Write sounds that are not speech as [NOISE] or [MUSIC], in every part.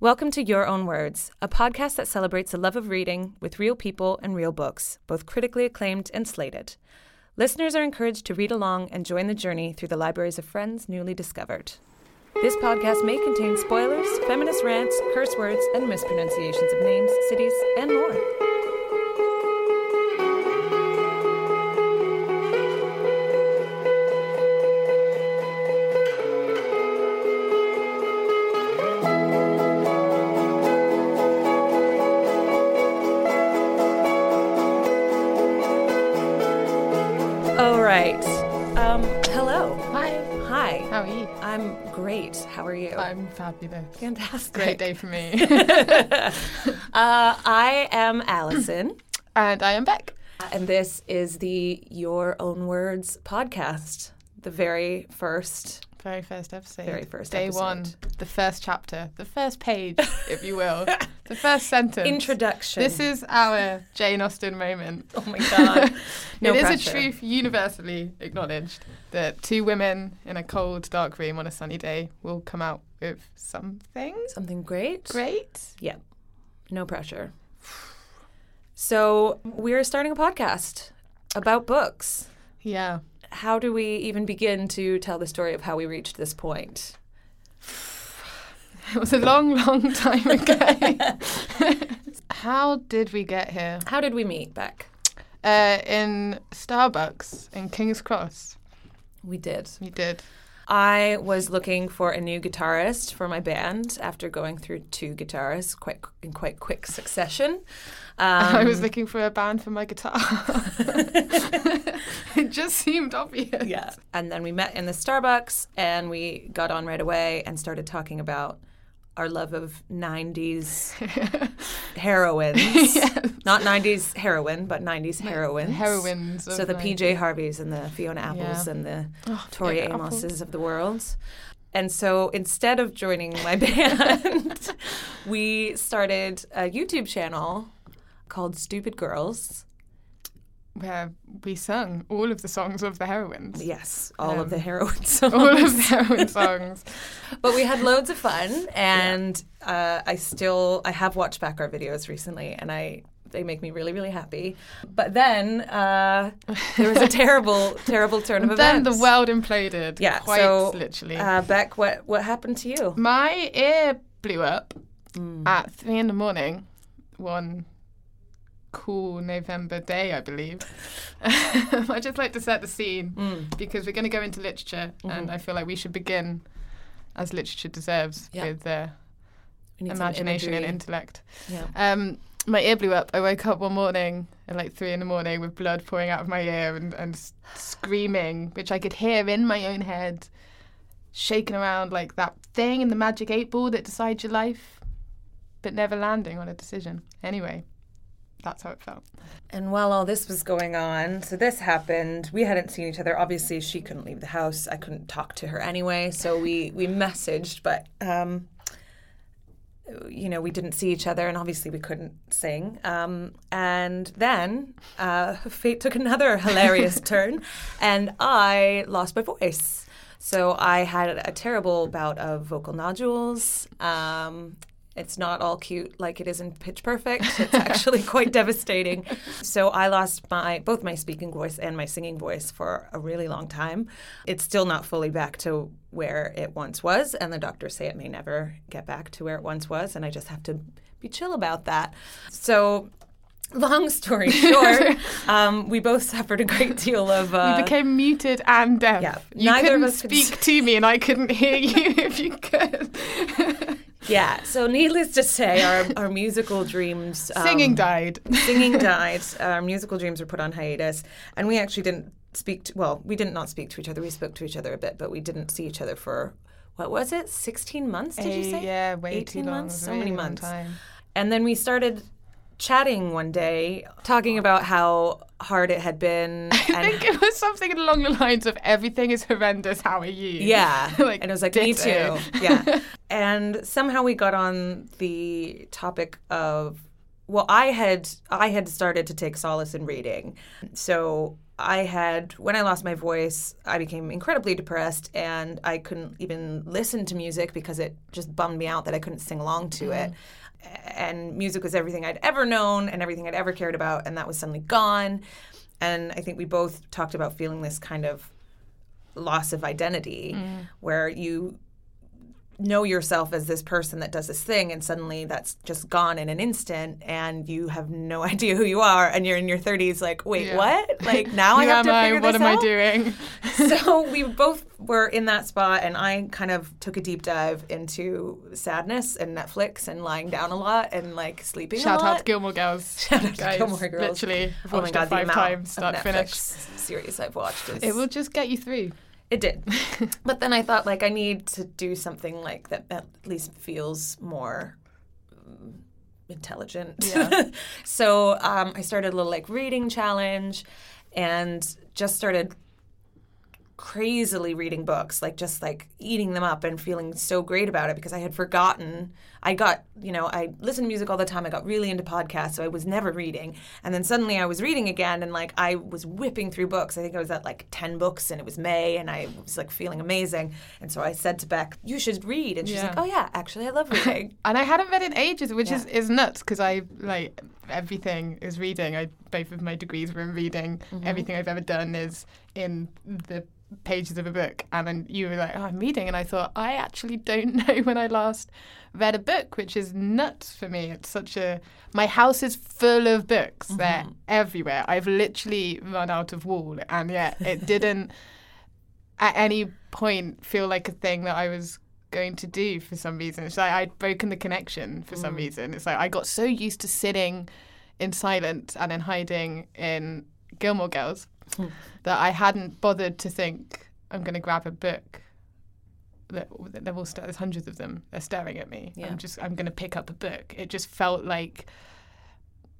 Welcome to Your Own Words, a podcast that celebrates the love of reading with real people and real books, both critically acclaimed and slated. Listeners are encouraged to read along and join the journey through the libraries of friends newly discovered. This podcast may contain spoilers, feminist rants, curse words, and mispronunciations of names, cities, and more. Great. How are you? I'm fabulous. Fantastic. Great day for me. [LAUGHS] [LAUGHS] uh, I am Allison, [CLEARS THROAT] and I am Beck. and this is the Your Own Words podcast, the very first. Very first episode. Very first Day episode. one. The first chapter. The first page, [LAUGHS] if you will. the first sentence. Introduction. This is our Jane Austen moment. [LAUGHS] Oh my god. [LAUGHS] No it is pressure. a truth universally acknowledged that two women in a cold, dark room on a sunny day will come out with something Something great. great. Yeah. No pressure. So we're starting a podcast about books. Yeah. How do we even begin to tell the story of how we reached this point? It was a long, long time [LAUGHS] ago. How did we get here? How did we meet, Beck? Uh, in Starbucks in King's Cross. We did. We did. I was looking for a new guitarist for my band after going through two guitarists quite in quite quick succession. Um, [LAUGHS] I was looking for a band for my guitar. [LAUGHS] it just seemed obvious. yeah, and then we met in the Starbucks and we got on right away and started talking about our love of '90s [LAUGHS] heroines, not '90s heroin, but '90s heroines. Heroines. So the my- PJ Harveys and the Fiona Apples Yeah. and the Oh, Tori Fiona Amoses of the world. And so instead of joining my [LAUGHS] band, we started a YouTube channel called Stupid Girls. Where we sung all of the songs of the heroines. Yes, all of Um, the heroin songs. [LAUGHS] All of the heroine songs. [LAUGHS] but we had loads of fun, [LAUGHS] and uh, I still I have watched back our videos recently, and I they make me really really happy. But then uh, there was a terrible terrible turn of events. then the world imploded. Yeah, Quite so, literally. Uh, Beck, what what happened to you? My ear blew up Mm. at three in the morning one cool November day, I believe. [LAUGHS] I just like to set the scene Mm. because we're going to go into literature, and I feel like we should begin, as literature deserves, Yeah. with uh, We need some imagination and intellect. Yeah. Um, my ear blew up. I woke up one morning at like three in the morning with blood pouring out of my ear and, and screaming, which I could hear in my own head, shaking around like that thing in the magic eight ball that decides your life, but never landing on a decision. Anyway, that's how it felt. And while all this was going on, so this happened. We hadn't seen each other. Obviously, she couldn't leave the house. I couldn't talk to her anyway. So we we messaged, but um, you know, we didn't see each other, and obviously we couldn't sing. Um, and then uh, [LAUGHS] fate took another [LAUGHS] hilarious turn, and I lost my voice. So I had a terrible bout of vocal nodules. Um, it's not all cute like it is in Pitch Perfect. It's actually [LAUGHS] quite devastating. So I lost my both my speaking voice and my singing voice for a really long time. It's still not fully back to where it once was, and the doctors say it may never get back to where it once was, and I just have to be chill about that. So long story [LAUGHS] short, um, we both suffered a great deal of. Uh, you became muted and deaf. yeah, You neither of couldn't us could speak to me, and I couldn't hear you [LAUGHS] if you could. Yeah. So needless to say, our, [LAUGHS] our musical dreams. um, Singing died. singing [LAUGHS] died. Our musical dreams were put on hiatus, and we actually didn't speak. To, well, we did not speak to each other. We spoke to each other a bit, but we didn't see each other for what was it? Sixteen months? Did you Eh, say? Yeah, way 18 too long. months? It was a So many really months. Time. And then we started chatting one day, talking about how hard it had been. [LAUGHS] I and think it was something along the lines of everything is horrendous. How are you? Yeah. [LAUGHS] Like, and it was like, me too. [LAUGHS] Yeah. and somehow we got on the topic of well, I had I had started to take solace in reading. So I had, when I lost my voice, I became incredibly depressed and I couldn't even listen to music because it just bummed me out that I couldn't sing along to it. Mm. And music was everything I'd ever known and everything I'd ever cared about, and that was suddenly gone. And I think we both talked about feeling this kind of loss of identity mm. where you know yourself as this person that does this thing and suddenly that's just gone in an instant and you have no [LAUGHS] idea who you are and you're in your 30s like wait Yeah. what like now i [LAUGHS] have to I? figure What this am I doing? [LAUGHS] so we both were in that spot and i kind of took a deep dive into sadness and netflix and lying down a lot and like sleeping Shout a lot out to Gilmore Girls. Shout out to guys. Gilmore Girls. Literally, I've oh my god the five amount times, of to Netflix finish. series i've watched is It will just get you through. It did. [LAUGHS] but then I thought, like, I need to do something like that at least feels more um, intelligent. Yeah. [LAUGHS] so um, I started a little, like, reading challenge and just started crazily reading books, like, just like eating them up and feeling so great about it because I had forgotten. I got, you know, I listened to music all the time. I got really into podcasts, so I was never reading. And then suddenly I was reading again, and like I was whipping through books. I think I was at like 10 books, and it was May, and I was like feeling amazing. And so I said to Beck, You should read. And she's Yeah. like, Oh, yeah, actually, I love [LAUGHS] reading. And I hadn't read in ages, which is, is nuts because I like everything is reading. I both of my degrees were in reading. Mm-hmm. Everything I've ever done is in the pages of a book. And then you were like, "Oh, I'm reading," and I thought I actually don't [LAUGHS] know when I last read a book, which is nuts for me. It's such a my house is full of books. They're Mm-hmm. everywhere. I've literally run out of wall, and yet it [LAUGHS] didn't at any point feel like a thing that I was going to do for some reason. It's like I'd broken the connection for Mm. some reason. It's like I got so used to sitting in silence and in hiding in Gilmore Girls. [LAUGHS] that I hadn't bothered to think I'm going to grab a book. That they're all sta- there's hundreds of them. They're staring at me. Yeah. I'm just I'm going to pick up a book. It just felt like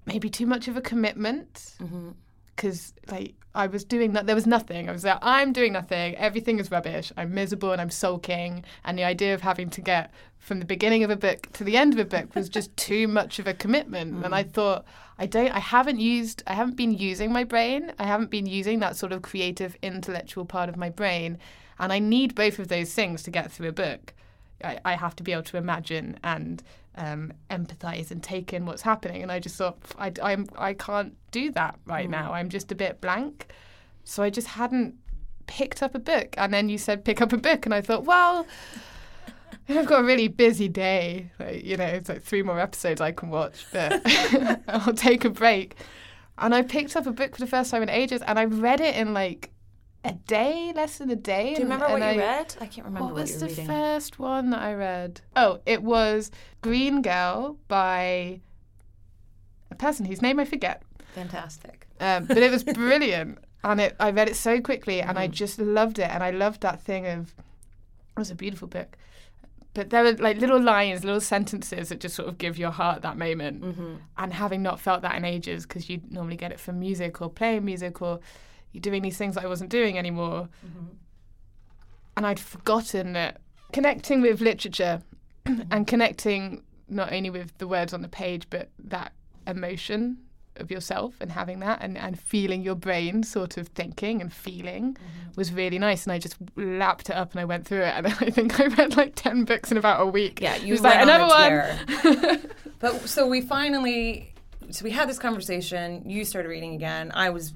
maybe too much of a commitment Mm-hmm. Because like I was doing that. There was nothing. I was like, I'm doing nothing. Everything is rubbish. I'm miserable and I'm sulking. And the idea of having to get from the beginning of a book to the end of a book was just [LAUGHS] too much of a commitment. And I mm. thought, I don't. I haven't used. I haven't been using my brain. I haven't been using that sort of creative, intellectual part of my brain. And I need both of those things to get through a book. I, I have to be able to imagine and um, empathize and take in what's happening. And I just thought, I, I'm, I can't do that right now. I'm just a bit blank. So I just hadn't picked up a book. And then you said, pick up a book. And I thought, well, [LAUGHS] I've got a really busy day. Like, you know, it's like three more episodes I can watch, but [LAUGHS] I'll take a break. And I picked up a book for the first time in ages and I read it in like a day, less than a day. Do you and- remember what and you I- read? I can't remember what what, was the reading. first one that I read? Oh, it was Green Girl by a person whose name I forget. Fantastic. Um, but it was [LAUGHS] brilliant, and it I read it so quickly, and I Mm-hmm. just loved it, and I loved that thing of it was a beautiful book. But there were like little lines, little sentences that just sort of give your heart that moment. Mm-hmm. And having not felt that in ages, because you normally get it from music or playing music or you're doing these things that I wasn't doing anymore. Mm-hmm. And I'd forgotten that connecting with literature [CLEARS THROAT] and connecting not only with the words on the page, but that emotion of yourself and having that and, and feeling your brain sort of thinking and feeling mm-hmm. was really nice. And I just lapped it up and I went through it. [LAUGHS] And I think I read like 10 books in about a week. Yeah, you was like, another one. [LAUGHS] but so we finally, so we had this conversation. You started reading again. I was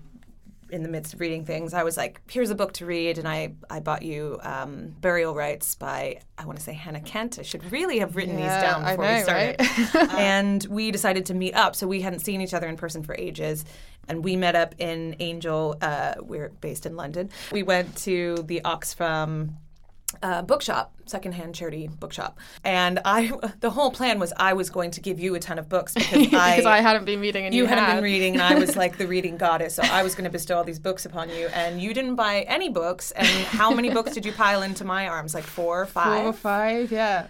in the midst of reading things. I was like, "Here's a book to read," and I I bought you um, Burial Rites by I want to say Hannah Kent. I should really have written Yeah, these down before we started. right? [LAUGHS] and we decided to meet up. So we hadn't seen each other in person for ages. And we met up in Angel. Uh, we're based in London. We went to the Oxfam uh, bookshop, secondhand charity bookshop. And I, [LAUGHS] the whole plan was I was going to give you a ton of books because [LAUGHS] I, because I hadn't been reading and you you, hadn't had. been reading, and I was like the [LAUGHS] reading goddess. So I was going to bestow all these books upon you, and you didn't buy any books. And how many books did you pile into my arms? Like four or five? Four or five, yeah.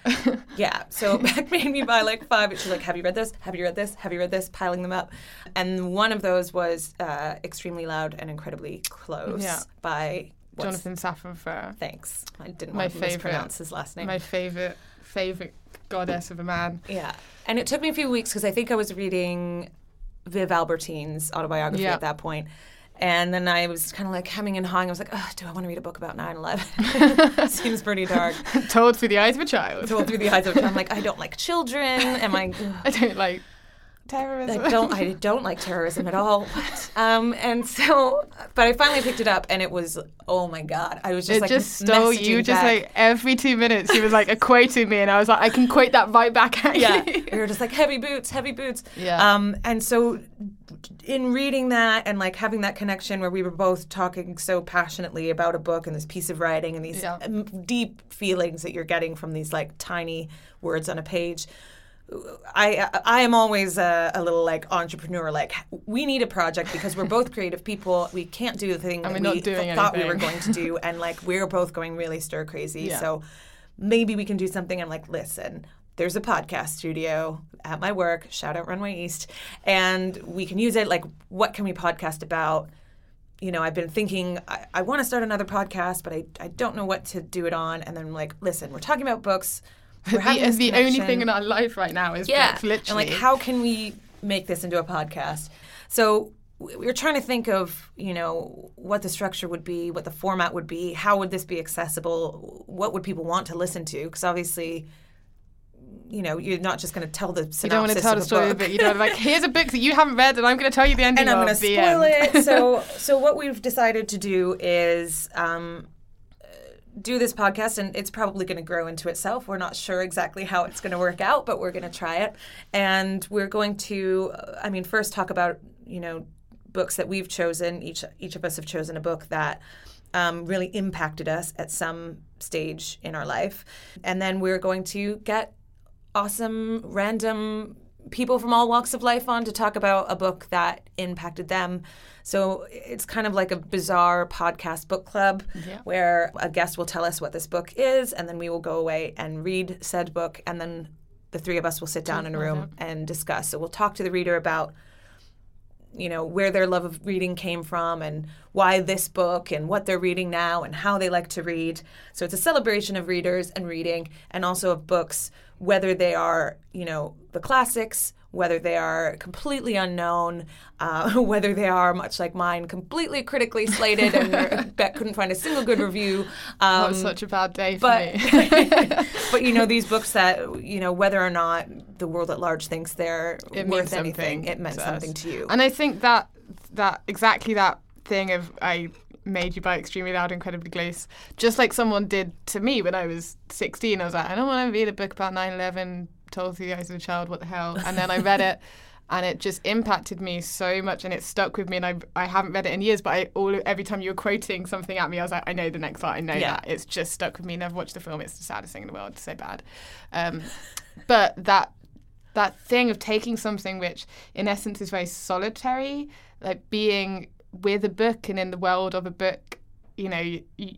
Yeah. So Beck made me buy like five. She's like, "Have you read this? Have you read this? Have you read this?" Piling them up, and one of those was uh, "Extremely Loud and Incredibly Close" Yeah. by Jonathan Safran. Thanks. I didn't My want to favourite. mispronounce his last name. My favorite, favorite goddess of a man. Yeah. And it took me a few weeks because I think I was reading Viv Albertine's autobiography Yeah. at that point. And then I was kind of like hemming and hawing. I was like, oh, do I want to read a book about 9 11? [LAUGHS] [LAUGHS] Seems pretty dark. Told through the eyes of a child. Told through the eyes of a child. I'm like, [LAUGHS] I don't like children. Am I. I don't like terrorism. I don't. I [LAUGHS] don't like terrorism at all. Um, and so, but I finally picked it up, and it was oh my god! I was just it like just stole you. messaging Just like every two minutes, you was like equating me, and I was like, I can quote that right back at yeah, you. we were just like heavy boots, heavy boots. Yeah. Um, and so, in reading that and like having that connection where we were both talking so passionately about a book and this piece of writing and these Yeah. deep feelings that you're getting from these like tiny words on a page. I I am always a, a little like entrepreneur. Like we need a project because we're both creative people. We can't do the thing that we doing thought we were going to do, [LAUGHS] and like we're both going really stir crazy. Yeah. So maybe we can do something. I'm like, listen, there's a podcast studio at my work. Shout out Runway East, and we can use it. Like, what can we podcast about? You know, I've been thinking I, I want to start another podcast, but I, I don't know what to do it on. And then I'm like, listen, we're talking about books. We're [LAUGHS] the, the only thing in our life right now is Yeah. books, literally. And like, how can we make this into a podcast? So we we were trying to think of, you know, what the structure would be, what the format would be, how would this be accessible, what would people want to listen to? Because obviously, you know, you're not just going to tell the synopsis you don't want to tell the story, book. but you don't like. Here's a book that you haven't read, and I'm going to tell you the ending and I'm going to spoil end. it. So, [LAUGHS] so what we've decided to do is um, do this podcast, and it's probably going to grow into itself. We're not sure exactly how it's going to work out, but we're going to try it, and we're going to, I mean, first talk about you know books that we've chosen. Each each of us have chosen a book that. Um, really impacted us at some stage in our life. And then we're going to get awesome random people from all walks of life on to talk about a book that impacted them. So it's kind of like a bizarre podcast book club Yeah. where a guest will tell us what this book is, and then we will go away and read said book, and then the three of us will sit down in a room and discuss. So we'll talk to the reader about you know where their love of reading came from and why this book and what they're reading now and how they like to read so it's a celebration of readers and reading and also of books whether they are you know the classics whether they are completely unknown uh, [LAUGHS] whether they are much like mine completely critically slated and [LAUGHS] bet couldn't find a single good review That um, was such a bad day for but me. [LAUGHS] but you know these books that you know whether or not the world at large thinks they're it worth anything it meant to something us. to you And I think that that exactly that thing of I made you buy extremely loud, incredibly close, just like someone did to me when I was 16. I was like, I don't want to read a book about 9/11 told through the eyes of a child. What the hell? And then I read it. [LAUGHS] And it just impacted me so much, and it stuck with me. And I, I haven't read it in years, but I all every time you were quoting something at me, I was like, I know the next line. I know Yeah. that. It's just stuck with me. Never watched the film. It's the saddest thing in the world. It's so bad. Um, but that that thing of taking something which in essence is very solitary like being with a book and in the world of a book you know you, you,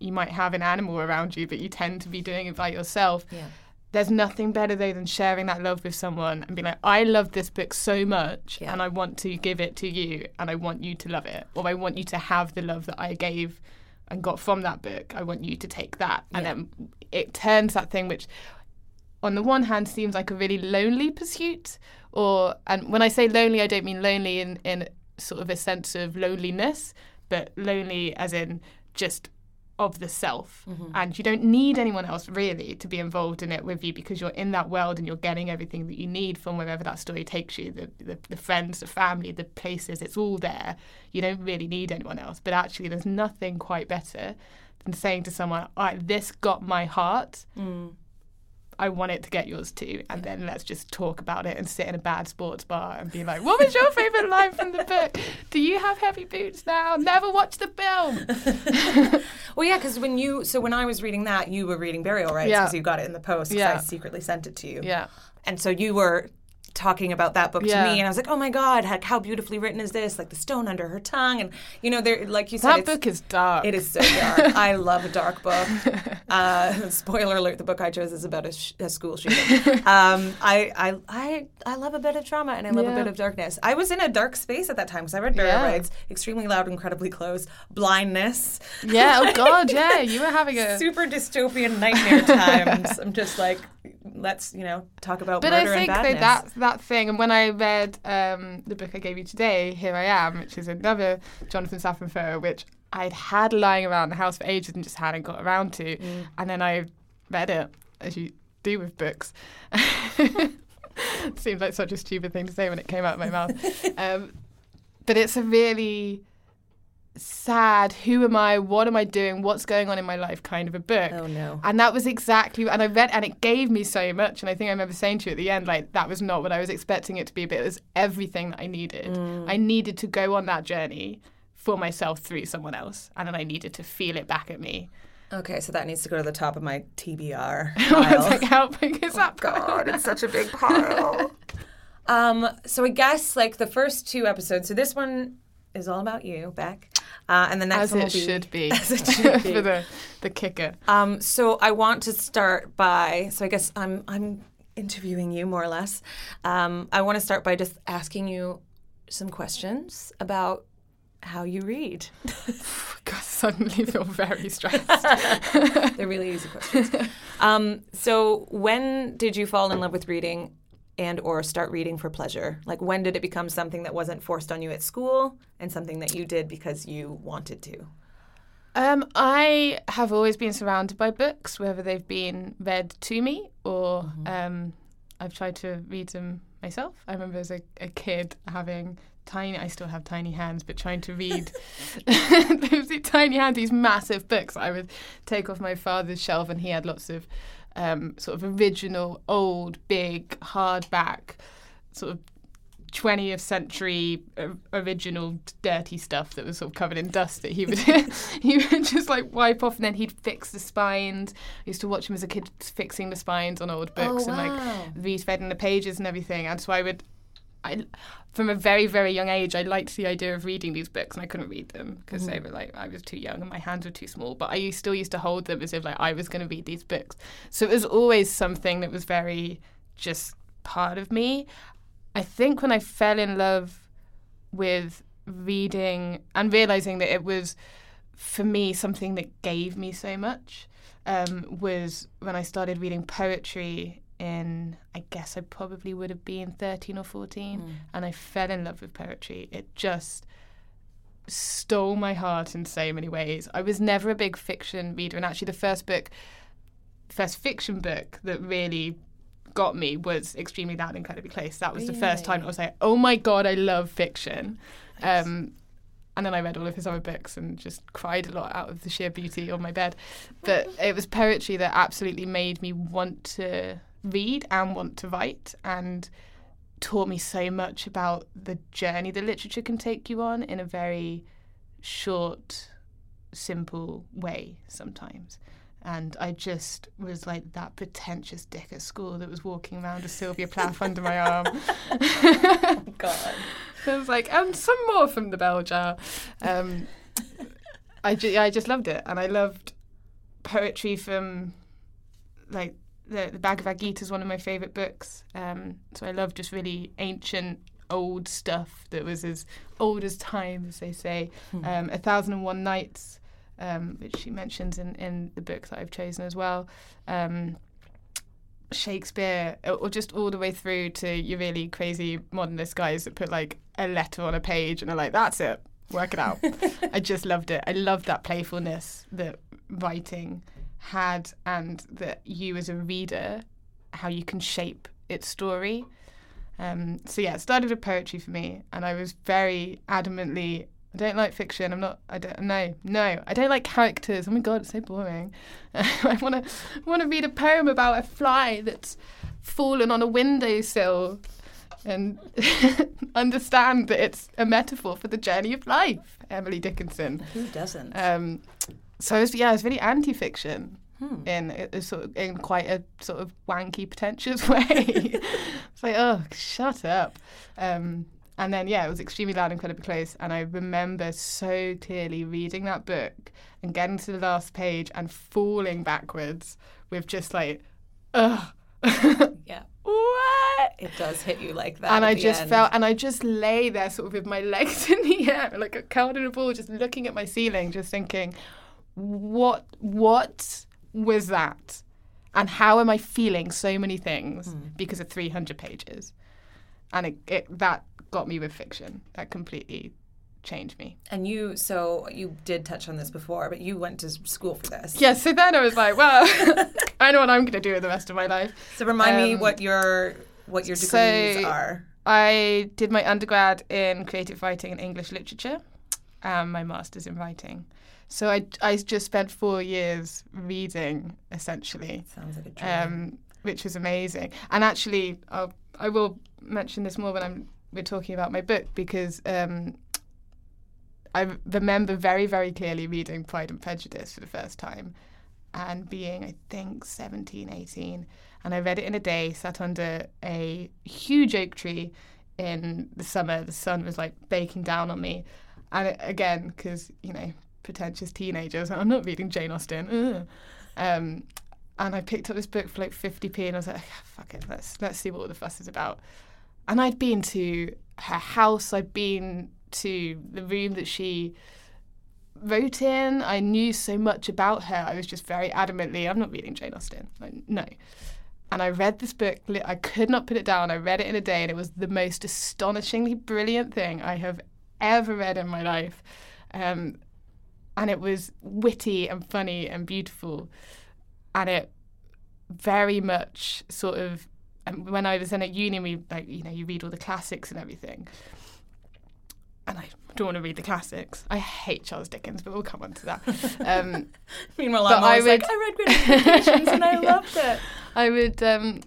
you might have an animal around you but you tend to be doing it by yourself Yeah. There's nothing better though than sharing that love with someone and being like i love this book so much Yeah. and i want to give it to you and i want you to love it. Or i want you to have the love that i gave and got from that book. I want you to take that. And then it turns that thing which on the one hand seems like a really lonely pursuit or and when i say lonely i don't mean lonely in in sort of a sense of loneliness but lonely as in just of the self. Mm-hmm. And you don't need anyone else really to be involved in it with you because you're in that world and you're getting everything that you need from wherever that story takes you the, the, the friends the family the places it's all there. You don't really need anyone else. But actually there's nothing quite better than saying to someone all right this got my heart mm. I want it to get yours too. And then let's just talk about it and sit in a bad sports bar and be like, what was your favourite line from the book? Do you have heavy boots now? Never watch the film. [LAUGHS] Well, yeah, because when you so when I was reading that, you were reading Burial Rites Yeah. because you got it in the post. 'cause Yeah. I secretly sent it to you. Yeah. And so you were talking about that book Yeah. to me, and I was like, oh my god, like, how beautifully written is this? Like the stone under her tongue, and you know, there, like you said, That book is dark. It is so dark. I [LAUGHS] love a dark book. [LAUGHS] Uh, [LAUGHS] spoiler alert: the book I chose is about a, sh- a school shooting. Um, I, I, I, I love a bit of drama and I love a Yeah. bit of darkness. I was in a dark space at that time because I read Burial Yeah. Rites, extremely loud, incredibly close, blindness, Yeah, oh God, yeah. You were having a. super dystopian nightmare times. I'm just like let's you know talk about But I think and that, badness. that that thing, and when I read um, the book I gave you today, Here I Am, which is another Jonathan Safran Foer, which I'd had lying around the house for ages and just hadn't got around to, Mm. and then I read it, as you do with books. [LAUGHS] Seems like such a stupid thing to say when it came out of my mouth. [LAUGHS] Um, but it's a really sad, who am I, what am I doing, what's going on in my life kind of a book. oh no. And that was exactly, and I read, and it gave me so much. And I think I remember saying to you at the end, like, that was not what I was expecting it to be, but it was everything that I needed. I needed to go on that journey for myself through someone else, and then I needed to feel it back at me. Okay, so that needs to go to the top of my TBR [LAUGHS] pile. like, how big is that? God, it's such a big pile. [LAUGHS] um, so I guess like the first two episodes. So this one is all about you, Beck, uh, and the next As one it be should be. [LAUGHS] As it [LAUGHS] should be. for the, the kicker. Um, so I want to start by. So I guess I'm I'm interviewing you more or less. Um, I want to start by just asking you some questions about how you read. [LAUGHS] God, suddenly feel very stressed. They're really easy questions. Um, so when did you fall in love with reading and or start reading for pleasure? Like when did it become something that wasn't forced on you at school and something that you did because you wanted to? Um, I have always been surrounded by books, whether they've been read to me or um, I've tried to read them myself. I remember as a, a kid having tiny, I still have tiny hands, but trying to read [LAUGHS] [LAUGHS] those tiny hands, these massive books. I would take off my father's shelf, and he had lots of um, sort of original, old, big, hardback, sort of 20th century uh, original dirty stuff that was sort of covered in dust that he would [LAUGHS] he would just like wipe off and then he'd fix the spines. I used to watch him as a kid fixing the spines on old books and like rethreading the pages and everything. And so I would I from a very very young age I liked the idea of reading these books and I couldn't read them because they were like I was too young and my hands were too small but I used, still used to hold them as if like I was going to read these books. So it was always something that was very just part of me. I think when I fell in love with reading and realizing that it was for me something that gave me so much um, was when I started reading poetry in I guess I probably would have been 13 or 14 and I fell in love with poetry. It just stole my heart in so many ways. I was never a big fiction reader and actually the first book first fiction book that really got me was extremely loud and incredibly close. That was the first time I was like oh my god I love fiction. Um, and then I read all of his other books and just cried a lot out of the sheer beauty on my bed. But it was poetry that absolutely made me want to read and want to write and taught me so much about the journey that literature can take you on in a very short, simple way sometimes. And I just was like that pretentious dick at school that was walking around with Sylvia Plath [LAUGHS] under my arm. [LAUGHS] God. [LAUGHS] I was like, and some more from the bell jar. Um, I, ju- I just loved it, and I loved poetry from like the, the Bhagavad Gita is one of my favorite books. Um, so I love just really ancient, old stuff that was as old as time, as they say. Um, A Thousand and One Nights, um, which she mentions in, in the book that I've chosen as well. Um, Shakespeare, or just all the way through to your really crazy modernist guys that put like a letter on a page and are like, that's it, work it out. [LAUGHS] I just loved it. I loved that playfulness that writing had and that you as a reader, how you can shape its story. Um, so yeah, it started with poetry for me, and I was very adamantly. I don't like fiction. I'm not. I don't. No, no. I don't like characters. Oh my god, it's so boring. [LAUGHS] I want to want to read a poem about a fly that's fallen on a windowsill, and [LAUGHS] understand that it's a metaphor for the journey of life. Emily Dickinson. Who doesn't? Um, so I was, yeah, I was really anti-fiction in a, a sort of in quite a sort of wanky, pretentious [LAUGHS] way. it's like, oh, shut up. Um, and then yeah, it was extremely loud, incredibly close. And I remember so clearly reading that book and getting to the last page and falling backwards with just like, ugh. [LAUGHS] yeah. what? It does hit you like that. and I just end. felt, and I just lay there, sort of with my [LAUGHS] legs in the air, like a curled in a ball, just looking at my ceiling, just thinking, what, what was that? And how am I feeling so many things Mm. because of 300 pages? And it, it, that got me with fiction. That completely changed me. And you, so you did touch on this before, but you went to school for this. Yeah, so then I was like, well, [LAUGHS] I know what I'm going to do with the rest of my life. So remind me Um, what your what your so- degrees are. I did my undergrad in creative writing and English literature, and my master's in writing. So I, I just spent four years reading, essentially, Sounds like a dream. um, which was amazing. And actually, I'll, I will mention this more when I'm we're talking about my book because um, I remember very very clearly reading Pride and Prejudice for the first time, and being I think 17, 18, and I read it in a day, sat under a huge oak tree in the summer. The sun was like baking down on me, and it, again because you know pretentious teenagers, I'm not reading Jane Austen. Um, and I picked up this book for like 50p, and I was like, "Fuck it, let's let's see what all the fuss is about." And I'd been to her house. I'd been to the room that she wrote in. I knew so much about her. I was just very adamantly, I'm not reading Jane Austen. Like, no. And I read this book. I could not put it down. I read it in a day, and it was the most astonishingly brilliant thing I have ever read in my life. Um, and it was witty and funny and beautiful. And it very much sort of and when I was in at uni, we like you know you read all the classics and everything. And I don't want to read the classics. I hate Charles Dickens, but we'll come on to that. Um, [LAUGHS] Meanwhile, I'm I like, I read Great Expectations and I Yeah. [LAUGHS] loved it. I would um,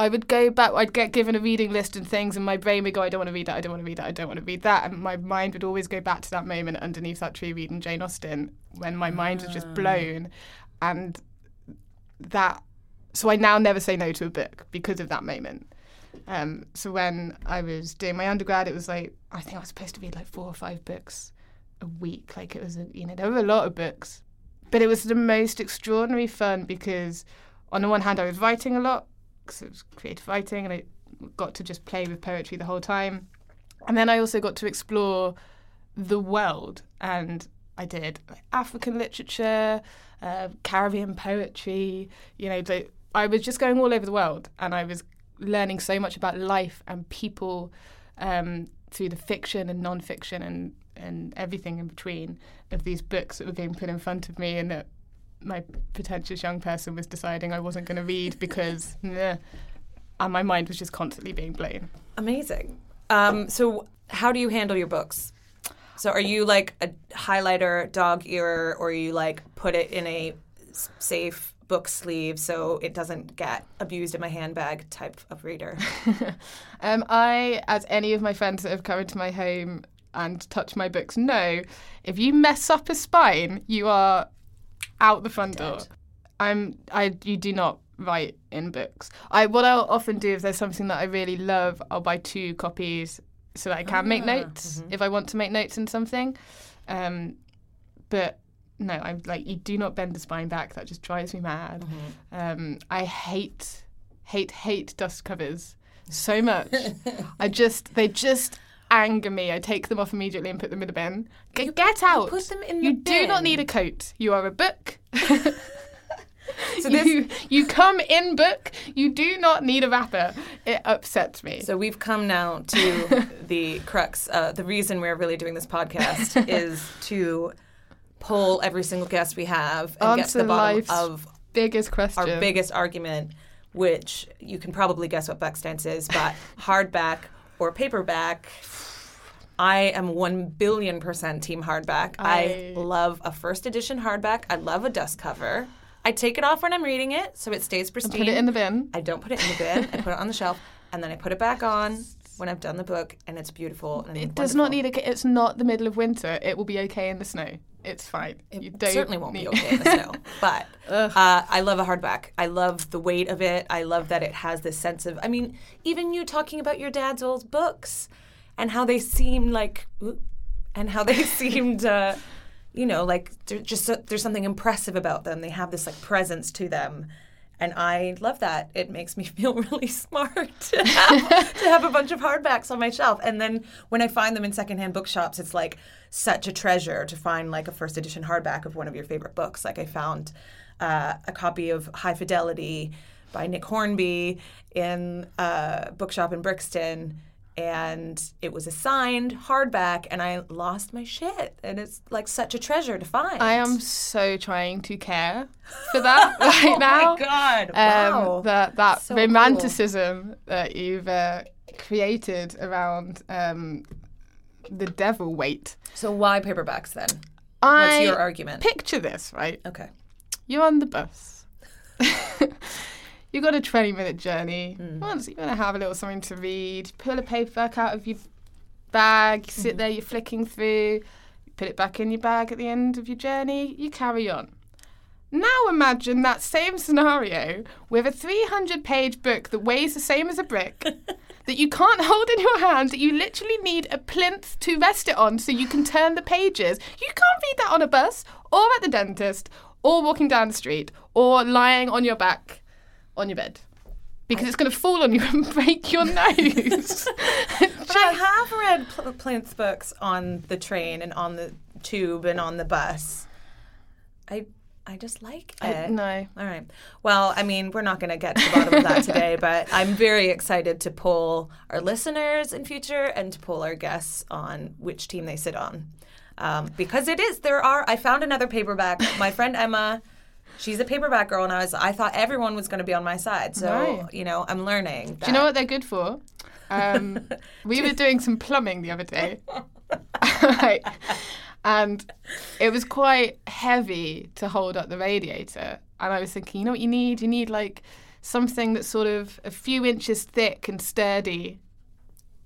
I would go back. I'd get given a reading list and things, and my brain would go, "I don't want to read that. I don't want to read that. I don't want to read that." And my mind would always go back to that moment underneath that tree reading Jane Austen when my mind was just blown, and that. So I now never say no to a book because of that moment. Um, so when I was doing my undergrad, it was like I think I was supposed to read like four or five books a week. Like it was, a, you know, there were a lot of books, but it was the most extraordinary fun because on the one hand, I was writing a lot because it was creative writing, and I got to just play with poetry the whole time. And then I also got to explore the world, and I did African literature, uh, Caribbean poetry. You know, I was just going all over the world, and I was learning so much about life and people um, through the fiction and non-fiction and and everything in between of these books that were being put in front of me, and that my pretentious young person was deciding I wasn't going to read because, nah, and my mind was just constantly being blown. Amazing. Um, so, how do you handle your books? So, are you like a highlighter, dog ear, or you like put it in a safe book sleeve so it doesn't get abused in my handbag type of reader? [LAUGHS] um, I, as any of my friends that have come into my home and touched my books know, if you mess up a spine, you are out the front door. I'm I you do not write in books. I what I'll often do if there's something that I really love, I'll buy two copies so that I can make Ah, notes if I want to make notes in something. Um, but no, I'm like you do not bend the spine back. That just drives me mad. Um, I hate hate hate dust covers so [LAUGHS] much. I just they just anger me. I take them off immediately and put them in the bin. Get, get out. put them in You the do not need a coat. You are a book. [LAUGHS] So this- you, [LAUGHS] you come in book. You do not need a wrapper. It upsets me. So we've come now to [LAUGHS] the crux. Uh, the reason we're really doing this podcast is to pull every single guest we have and get to the bottom of Biggest question. our biggest argument, which you can probably guess what back stance is, but hardback or paperback. I am one billion percent team hardback. I, I- love a first edition hardback. I love a dust cover. I take it off when I'm reading it, so it stays pristine. Put it in the bin. I don't put it in the bin. I put it on the shelf, and then I put it back on when I've done the book, and it's beautiful. And It does not need a. It's not the middle of winter. It will be okay in the snow. It's fine. It certainly won't need- be okay in the snow. [LAUGHS] But uh, I love a hardback. I love the weight of it. I love that it has this sense of. I mean, even you talking about your dad's old books and how they seem like, and how they [LAUGHS] seemed, uh, you know, like just there's something impressive about them. They have this like presence to them. And I love that. It makes me [LAUGHS] feel really smart to have, to have a bunch of hardbacks on my shelf. And then when I find them in secondhand bookshops, it's like such a treasure to find like a first edition hardback of one of your favorite books. Like I found uh, a copy of High Fidelity by Nick Hornby in a bookshop in Brixton. And it was a signed hardback, and I lost my shit. And it's like such a treasure to find. I am so trying to care for that [LAUGHS] right now. Oh my god! Um, wow. that that So cool. romanticism that you've uh, created around um, the devil weight. so why paperbacks then? I What's your argument? picture this right. okay. You're on the bus. [LAUGHS] [LAUGHS] you got a 20 minute journey. Mm. Once you're going to have a little something to read, pull a paperback out of your bag, sit mm-hmm. there, you're flicking through, you put it back in your bag at the end of your journey, you carry on. Now imagine that same scenario with a 300 page book that weighs the same as a brick. [LAUGHS] That you can't hold in your hand, that you literally need a plinth to rest it on so you can turn the pages. You can't read that on a bus, or at the dentist, or walking down the street, or lying on your back on your bed. Because it's going to fall on you and break your nose. [LAUGHS] But I have read pl- books on the train and on the tube and on the bus. I I just like it. I- no. All right. Well, I mean, we're not going to get to the bottom of that [LAUGHS] today, but I'm very excited to poll our listeners in future and to poll our guests on which team they sit on. Um, because it is, there are, I found another paperback. My friend Emma, she's a paperback girl, and I was, I thought everyone was going to be on my side. So, Right. you know, I'm learning. Do you know what they're good for? Um, [LAUGHS] we were doing some plumbing the other day. [LAUGHS] Right. And it was quite heavy to hold up the radiator. And I was thinking, you know what you need? You need like something that's sort of a few inches thick and sturdy.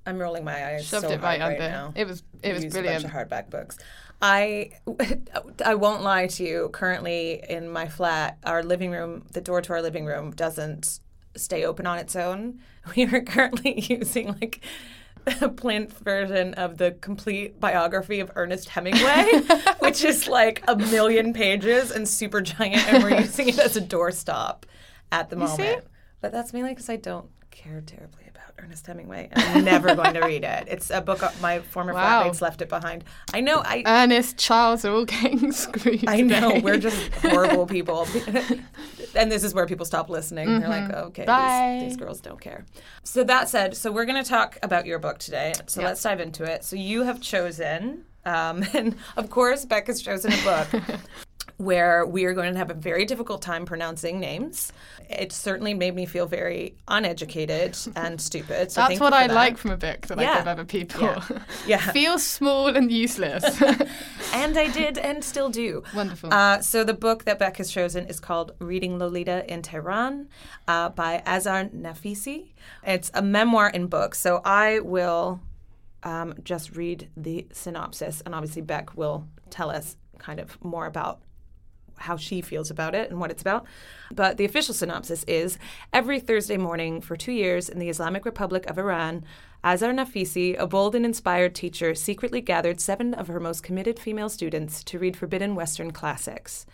I'm rolling my eyes. Shoved so it right under. now. It was it was brilliant. a bunch of hardback books. I [LAUGHS] I won't lie to you. Currently in my flat, our living room, the door to our living room, doesn't stay open on its own. [LAUGHS] We are currently [LAUGHS] using like a plinth version of the complete biography of Ernest Hemingway, which is like a million pages and super giant, and we're using it as a doorstop at the see? moment. But that's mainly because I don't care terribly about Ernest Hemingway, I'm never going to read it. It's a book my former Wow. flatmates left it behind. I know. I Ernest, Charles are all getting [LAUGHS] screwed. I know today. we're just horrible people, [LAUGHS] and this is where people stop listening. They're like, okay, Mm-hmm. Bye. these, these girls don't care. So that said, so we're going to talk about your book today. So Yeah. let's dive into it. So you have chosen, um, [LAUGHS] and of course, Beck has chosen a book. Where we are going to have a very difficult time pronouncing names. It certainly made me feel very uneducated [LAUGHS] and stupid. So That's what I that. like from a book that I give other people. Yeah. [LAUGHS] Yeah. Feel small and useless. [LAUGHS] and I did and still do. Wonderful. Uh, so the book that Beck has chosen is called Reading Lolita in Tehran uh, by Azar Nafisi. It's a memoir in book. So I will um, just read the synopsis, and obviously Beck will tell us kind of more about how she feels about it and what it's about. But the official synopsis is Every Thursday morning for two years in the Islamic Republic of Iran, Azar Nafisi, a bold and inspired teacher, secretly gathered seven of her most committed female students to read forbidden Western classics.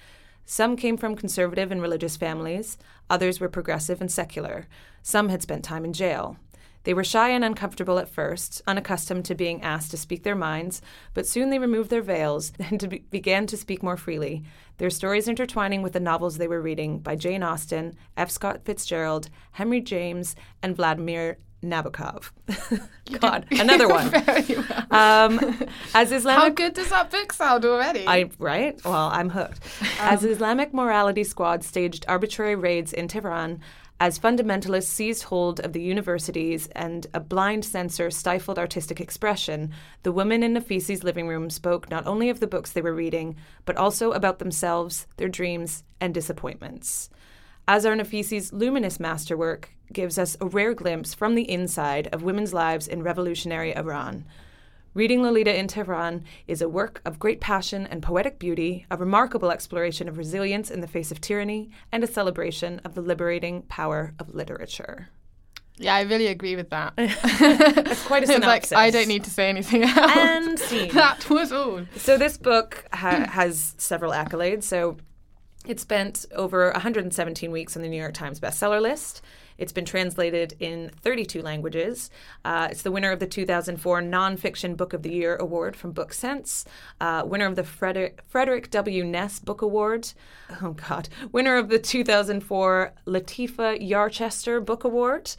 Some came from conservative and religious families, others were progressive and secular. Some had spent time in jail. They were shy and uncomfortable at first, unaccustomed to being asked to speak their minds, but soon they removed their veils [LAUGHS] and to be- began to speak more freely, their stories intertwining with the novels they were reading by Jane Austen, F. Scott Fitzgerald, Henry James, and Vladimir Nabokov. [LAUGHS] God, [LAUGHS] another one. Well. Um, as How good does that book sound already? I right? Well, I'm hooked. As Islamic morality squad staged arbitrary raids in Tehran, as fundamentalists seized hold of the universities and a blind censor stifled artistic expression, the women in Nafisi's living room spoke not only of the books they were reading, but also about themselves, their dreams, and disappointments. Azar Nafisi's luminous masterwork gives us a rare glimpse from the inside of women's lives in revolutionary Iran. Reading Lolita in Tehran is a work of great passion and poetic beauty, a remarkable exploration of resilience in the face of tyranny, and a celebration of the liberating power of literature. yeah, I really agree with that. [LAUGHS] That's [LAUGHS] quite a It's like synopsis. I don't need to say anything [LAUGHS] else. And scene. that was all. So this book ha- has several accolades. So it spent over 117 weeks on the New York Times bestseller list. It's been translated in 32 languages. Uh, it's the winner of the 2004 Nonfiction Book of the Year Award from Book Sense, uh, winner of the Frederick, Frederick W. Ness Book Award. Oh, God. Winner of the 2004 Latifeh Yarshater Book Award.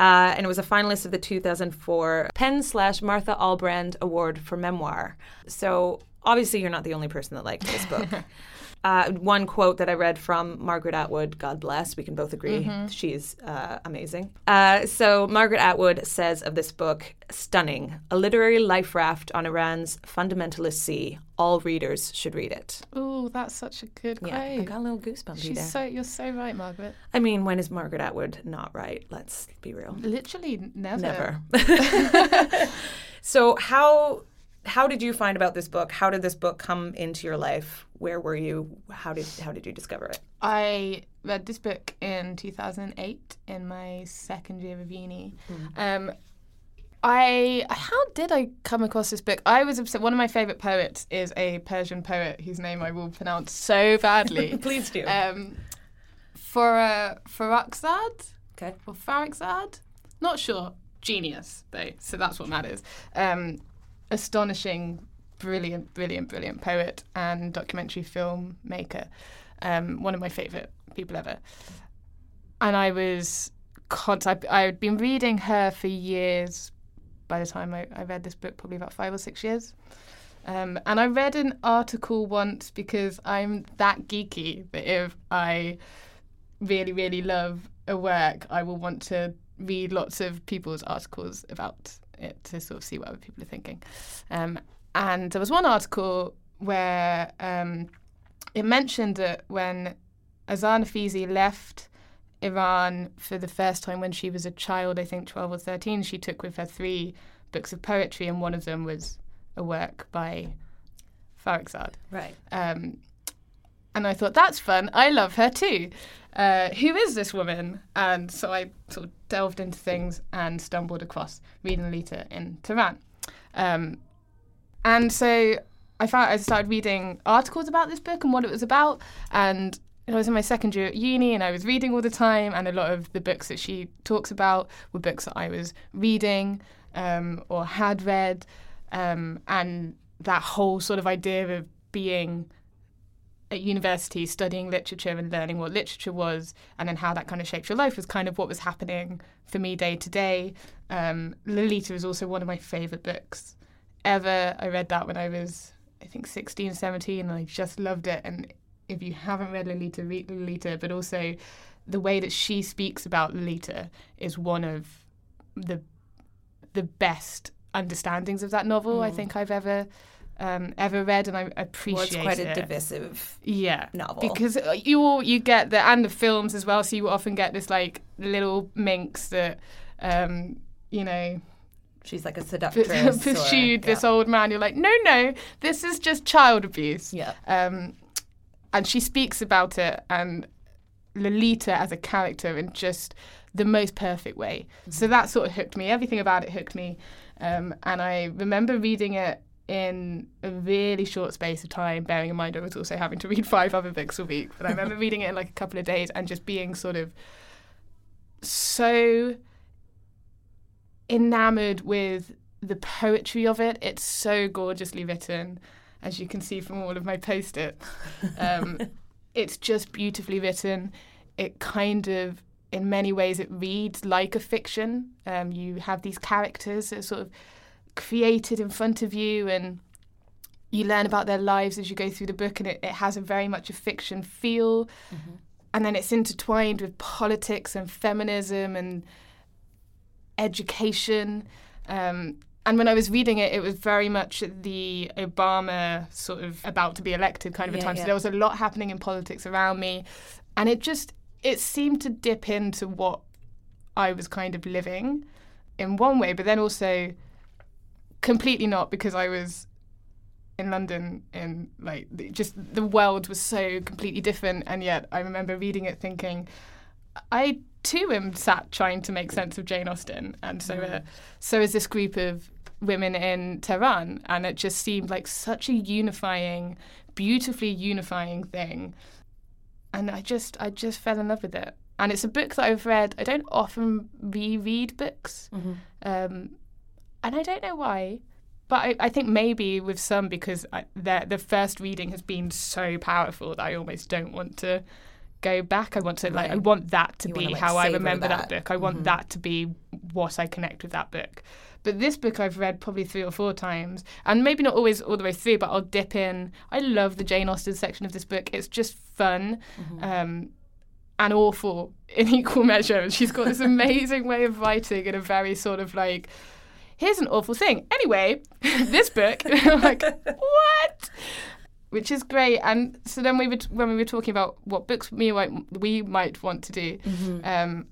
Uh, and it was a finalist of the 2004 PEN slash Martha Albrand Award for Memoir. So obviously, you're not the only person that liked this book. [LAUGHS] Uh, one quote that I read from Margaret Atwood, God bless, we can both agree Mm-hmm. she's uh, amazing. Uh, so, Margaret Atwood says of this book stunning, a literary life raft on Iran's fundamentalist sea. All readers should read it. Oh, that's such a good quote. Yeah, I got a little goosebumpy She's there. so you're so right, Margaret. I mean, when is Margaret Atwood not right? Let's be real. Literally never. Never. [LAUGHS] [LAUGHS] so how how did you find about this book? How did this book come into your life? Where were you? How did how did you discover it? I read this book in 2008 in my second year of uni. Um, I how did I come across this book? I was obsessed. One of my favorite poets is a Persian poet whose name I will pronounce so badly. [LAUGHS] Please do. um, for uh, Farakzad okay. or Farakzad, not sure. Genius though, so that's what matters. Um, astonishing, brilliant, brilliant, brilliant poet and documentary filmmaker. Um, one of my favourite people ever. And I was, I, I had been reading her for years. By the time I, I read this book, probably about five or six years. Um, and I read an article once because I'm that geeky that if I really, really love a work, I will want to read lots of people's articles about to sort of see what other people are thinking. Um, and there was one article where um, it mentioned that when Azar Nafisi left Iran for the first time when she was a child, I think 12 or 13, she took with her three books of poetry, and one of them was a work by Farrokhzad. Right. Um, and I thought, that's fun. I love her too. Uh, who is this woman? And so I sort of delved into things and stumbled across reading Lita in Tehran. Um, and so I found I started reading articles about this book and what it was about. And I was in my second year at uni and I was reading all the time. And a lot of the books that she talks about were books that I was reading um, or had read. Um, and that whole sort of idea of being at university studying literature and learning what literature was and then how that kind of shaped your life was kind of what was happening for me day to day. Um, Lolita is also one of my favourite books ever. I read that when I was, I think, 16, 17, and I just loved it. And if you haven't read Lolita, read Lolita, but also the way that she speaks about Lolita is one of the the best understandings of that novel I think I've ever um, ever read, and I Well, appreciate it's quite it. a divisive Yeah, novel. because you all you get the and the films as well. So you often get this like little minx that, um, you know, she's like a [LAUGHS] seductress. or- pursued this yeah. old man. You're like, no, no, this is just child abuse. Yeah. Um, and she speaks about it and Lolita as a character in just the most perfect way. So that sort of hooked me. Everything about it hooked me. Um, and I remember reading it in a really short space of time, bearing in mind I was also having to read [LAUGHS] five other books a week. But I remember [LAUGHS] reading it in like a couple of days and just being sort of so enamored with the poetry of it. It's so gorgeously written, as you can see from all of my post it. Um, [LAUGHS] it's just beautifully written. It kind of, in many ways, it reads like a fiction. Um, you have these characters that sort of created in front of you and you learn about their lives as you go through the book and it, it has a very much a fiction feel and then it's intertwined with politics and feminism and education um, and when I was reading it, it was very much the Obama sort of about to be elected kind of a time. yeah. So there was a lot happening in politics around me, and it just it seemed to dip into what I was kind of living in one way, but then also completely not because I was in London and like just the world was so completely different and yet I remember reading it thinking I too am sat trying to make sense of Jane Austen and so uh, so is this group of women in Tehran and it just seemed like such a unifying beautifully unifying thing and I just I just fell in love with it and it's a book that I've read. I don't often reread books, Mm-hmm. um, and I don't know why. But I, I think maybe with some because I, the the first reading has been so powerful that I almost don't want to go back. I want to like I want that to You be wanna, like, how I remember that. that. book. I want Mhm. that to be what I connect with that book. But this book I've read probably three or four times, and maybe not always all the way through, but I'll dip in. I love the Jane Austen section of this book. It's just fun Mm-hmm. um, and awful in [LAUGHS] equal measure. And she's got this amazing way of writing in a very sort of like, here's an awful thing. Anyway, [LAUGHS] this book, [LAUGHS] I'm like, what? Which is great. And so then we were t- when we were talking about what books we might we might want to do, Mm-hmm. um,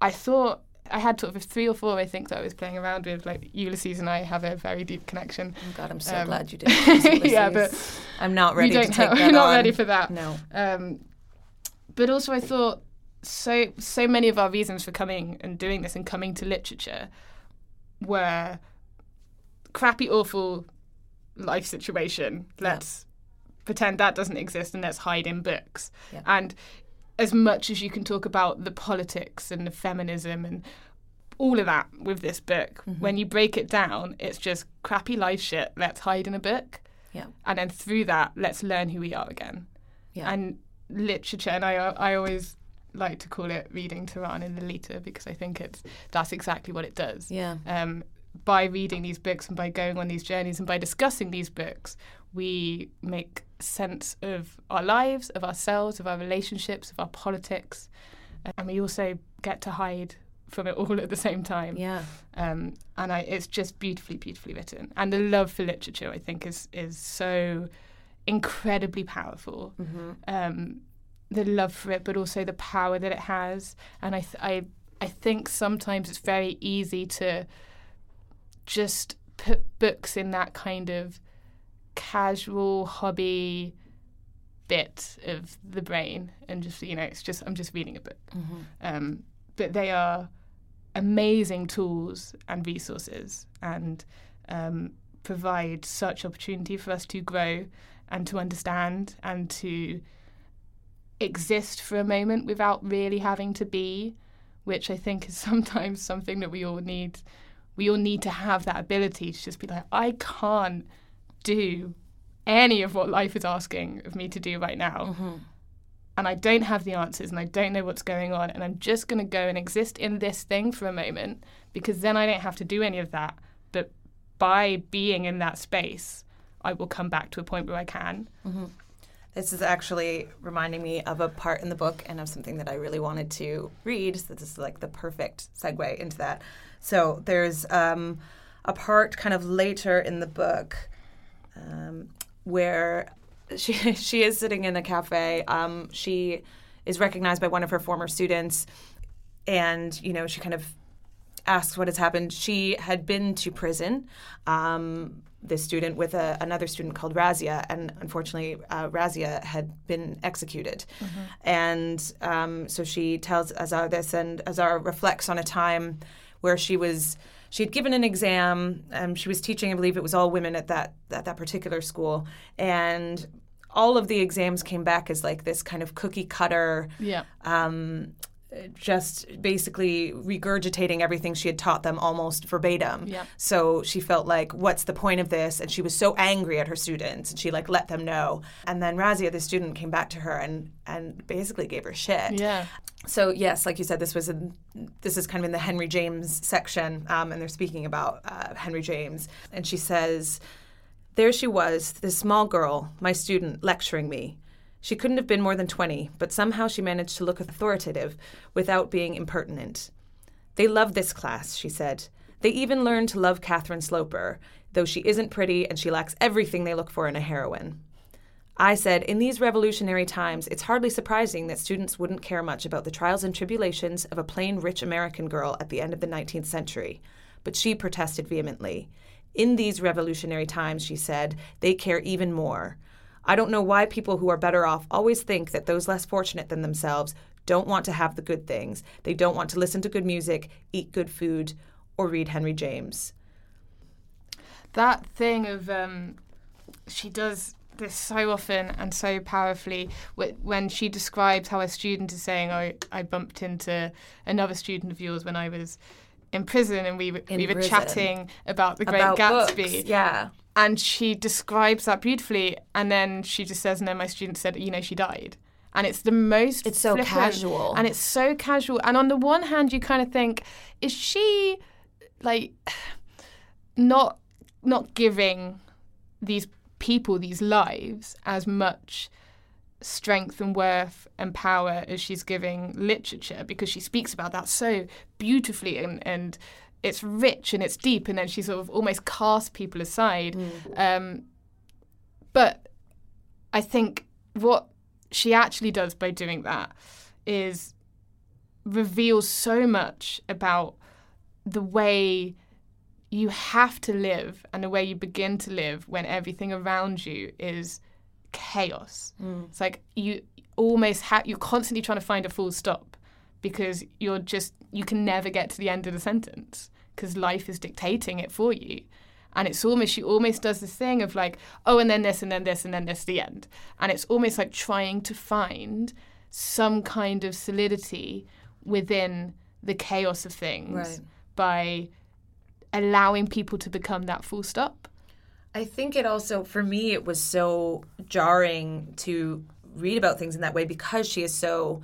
I thought I had sort of three or four I think that I was playing around with. Like Ulysses and I have a very deep connection. Oh God, I'm so Um, glad you [LAUGHS] did. yeah, but I'm not ready we don't to take have, we're not on. ready for that. No. Um, but also, I thought so so many of our reasons for coming and doing this and coming to literature were crappy, awful life situation. Let's pretend that doesn't exist and let's hide in books. Yeah. And as much as you can talk about the politics and the feminism and all of that with this book, Mm-hmm. when you break it down, it's just crappy life shit. Let's hide in a book. Yeah. And then through that, let's learn who we are again Yeah. and literature and I I always like to call it reading Tehran in Lolita because I think it's that's exactly what it does. yeah. Um, by reading these books and by going on these journeys and by discussing these books, we make sense of our lives, of ourselves, of our relationships, of our politics, and we also get to hide from it [LAUGHS] all at the same time. Yeah. Um, and I, it's just beautifully, beautifully written. And the love for literature, I think, is is so incredibly powerful. Mm-hmm. Um, the love for it, but also the power that it has. And I, th- I, I think sometimes it's very easy to just put books in that kind of casual hobby bit of the brain and just you know it's just i'm just reading a book Mm-hmm. um, but they are amazing tools and resources and um, provide such opportunity for us to grow and to understand and to exist for a moment without really having to be which i think is [LAUGHS] sometimes something that we all need we all need to have that ability to just be like i can't do any of what life is asking of me to do right now Mm-hmm. and I don't have the answers and I don't know what's going on and I'm just going to go and exist in this thing for a moment because then I don't have to do any of that. But by being in that space, I will come back to a point where I can. This is actually reminding me of a part in the book and of something that I really wanted to read. So this is like the perfect segue into that. So there's um, a part kind of later in the book um, where she [LAUGHS] she is sitting in a cafe. Um, she is recognized by one of her former students, and you know she kind of asks what has happened. She had been to prison. Um, this student with a, another student called Razia, and unfortunately, uh, Razia had been executed. And um, so she tells Azar this, and Azar reflects on a time where she was she had given an exam. Um, she was teaching, I believe it was all women at that at that particular school, and all of the exams came back as like this kind of cookie cutter Yeah. um, just basically regurgitating everything she had taught them almost verbatim. Yeah. So she felt like, what's the point of this? And she was so angry at her students, and she like let them know. And then Razia, the student, came back to her and and basically gave her shit. Yeah. So yes, like you said, this was in this is kind of in the Henry James section, um, and they're speaking about uh, Henry James, and she says, "There she was, this small girl, my student, lecturing me. She couldn't have been more than twenty, but somehow she managed to look authoritative without being impertinent. They love this class," she said. They even learn to love Catherine Sloper, though she isn't pretty and she lacks everything they look for in a heroine. I said, in these revolutionary times, it's hardly surprising that students wouldn't care much about the trials and tribulations of a plain rich American girl at the end of the 19th century. But she protested vehemently. In these revolutionary times, she said, they care even more. I don't know why people who are better off always think that those less fortunate than themselves don't want to have the good things. They don't want to listen to good music, eat good food, or read Henry James. That thing of um, she does this so often and so powerfully when she describes how a student is saying, "Oh, I bumped into another student of yours when I was in prison, and we were, In we were prison. chatting about the Great About Gatsby." books. Yeah. and she describes that beautifully and then she just says and then my student said you know she died and it's the most It's so flippant, casual. and it's so casual and on the one hand you kind of think is she like [SIGHS] not not giving these people these lives as much strength and worth and power as she's giving literature because she speaks about that so beautifully and and it's rich and it's deep and then she sort of almost casts people aside. Um, but I think what she actually does by doing that is reveals so much about the way you have to live and the way you begin to live when everything around you is chaos. Mm. It's like you almost ha- you're constantly trying to find a full stop because you're just you can never get to the end of the sentence because life is dictating it for you. And it's almost she almost does this thing of like, oh, and then this, and then this, and then this, the end. And it's almost like trying to find some kind of solidity within the chaos of things Right. by allowing people to become that full stop. I think it also, for me, it was so jarring to read about things in that way because she is so,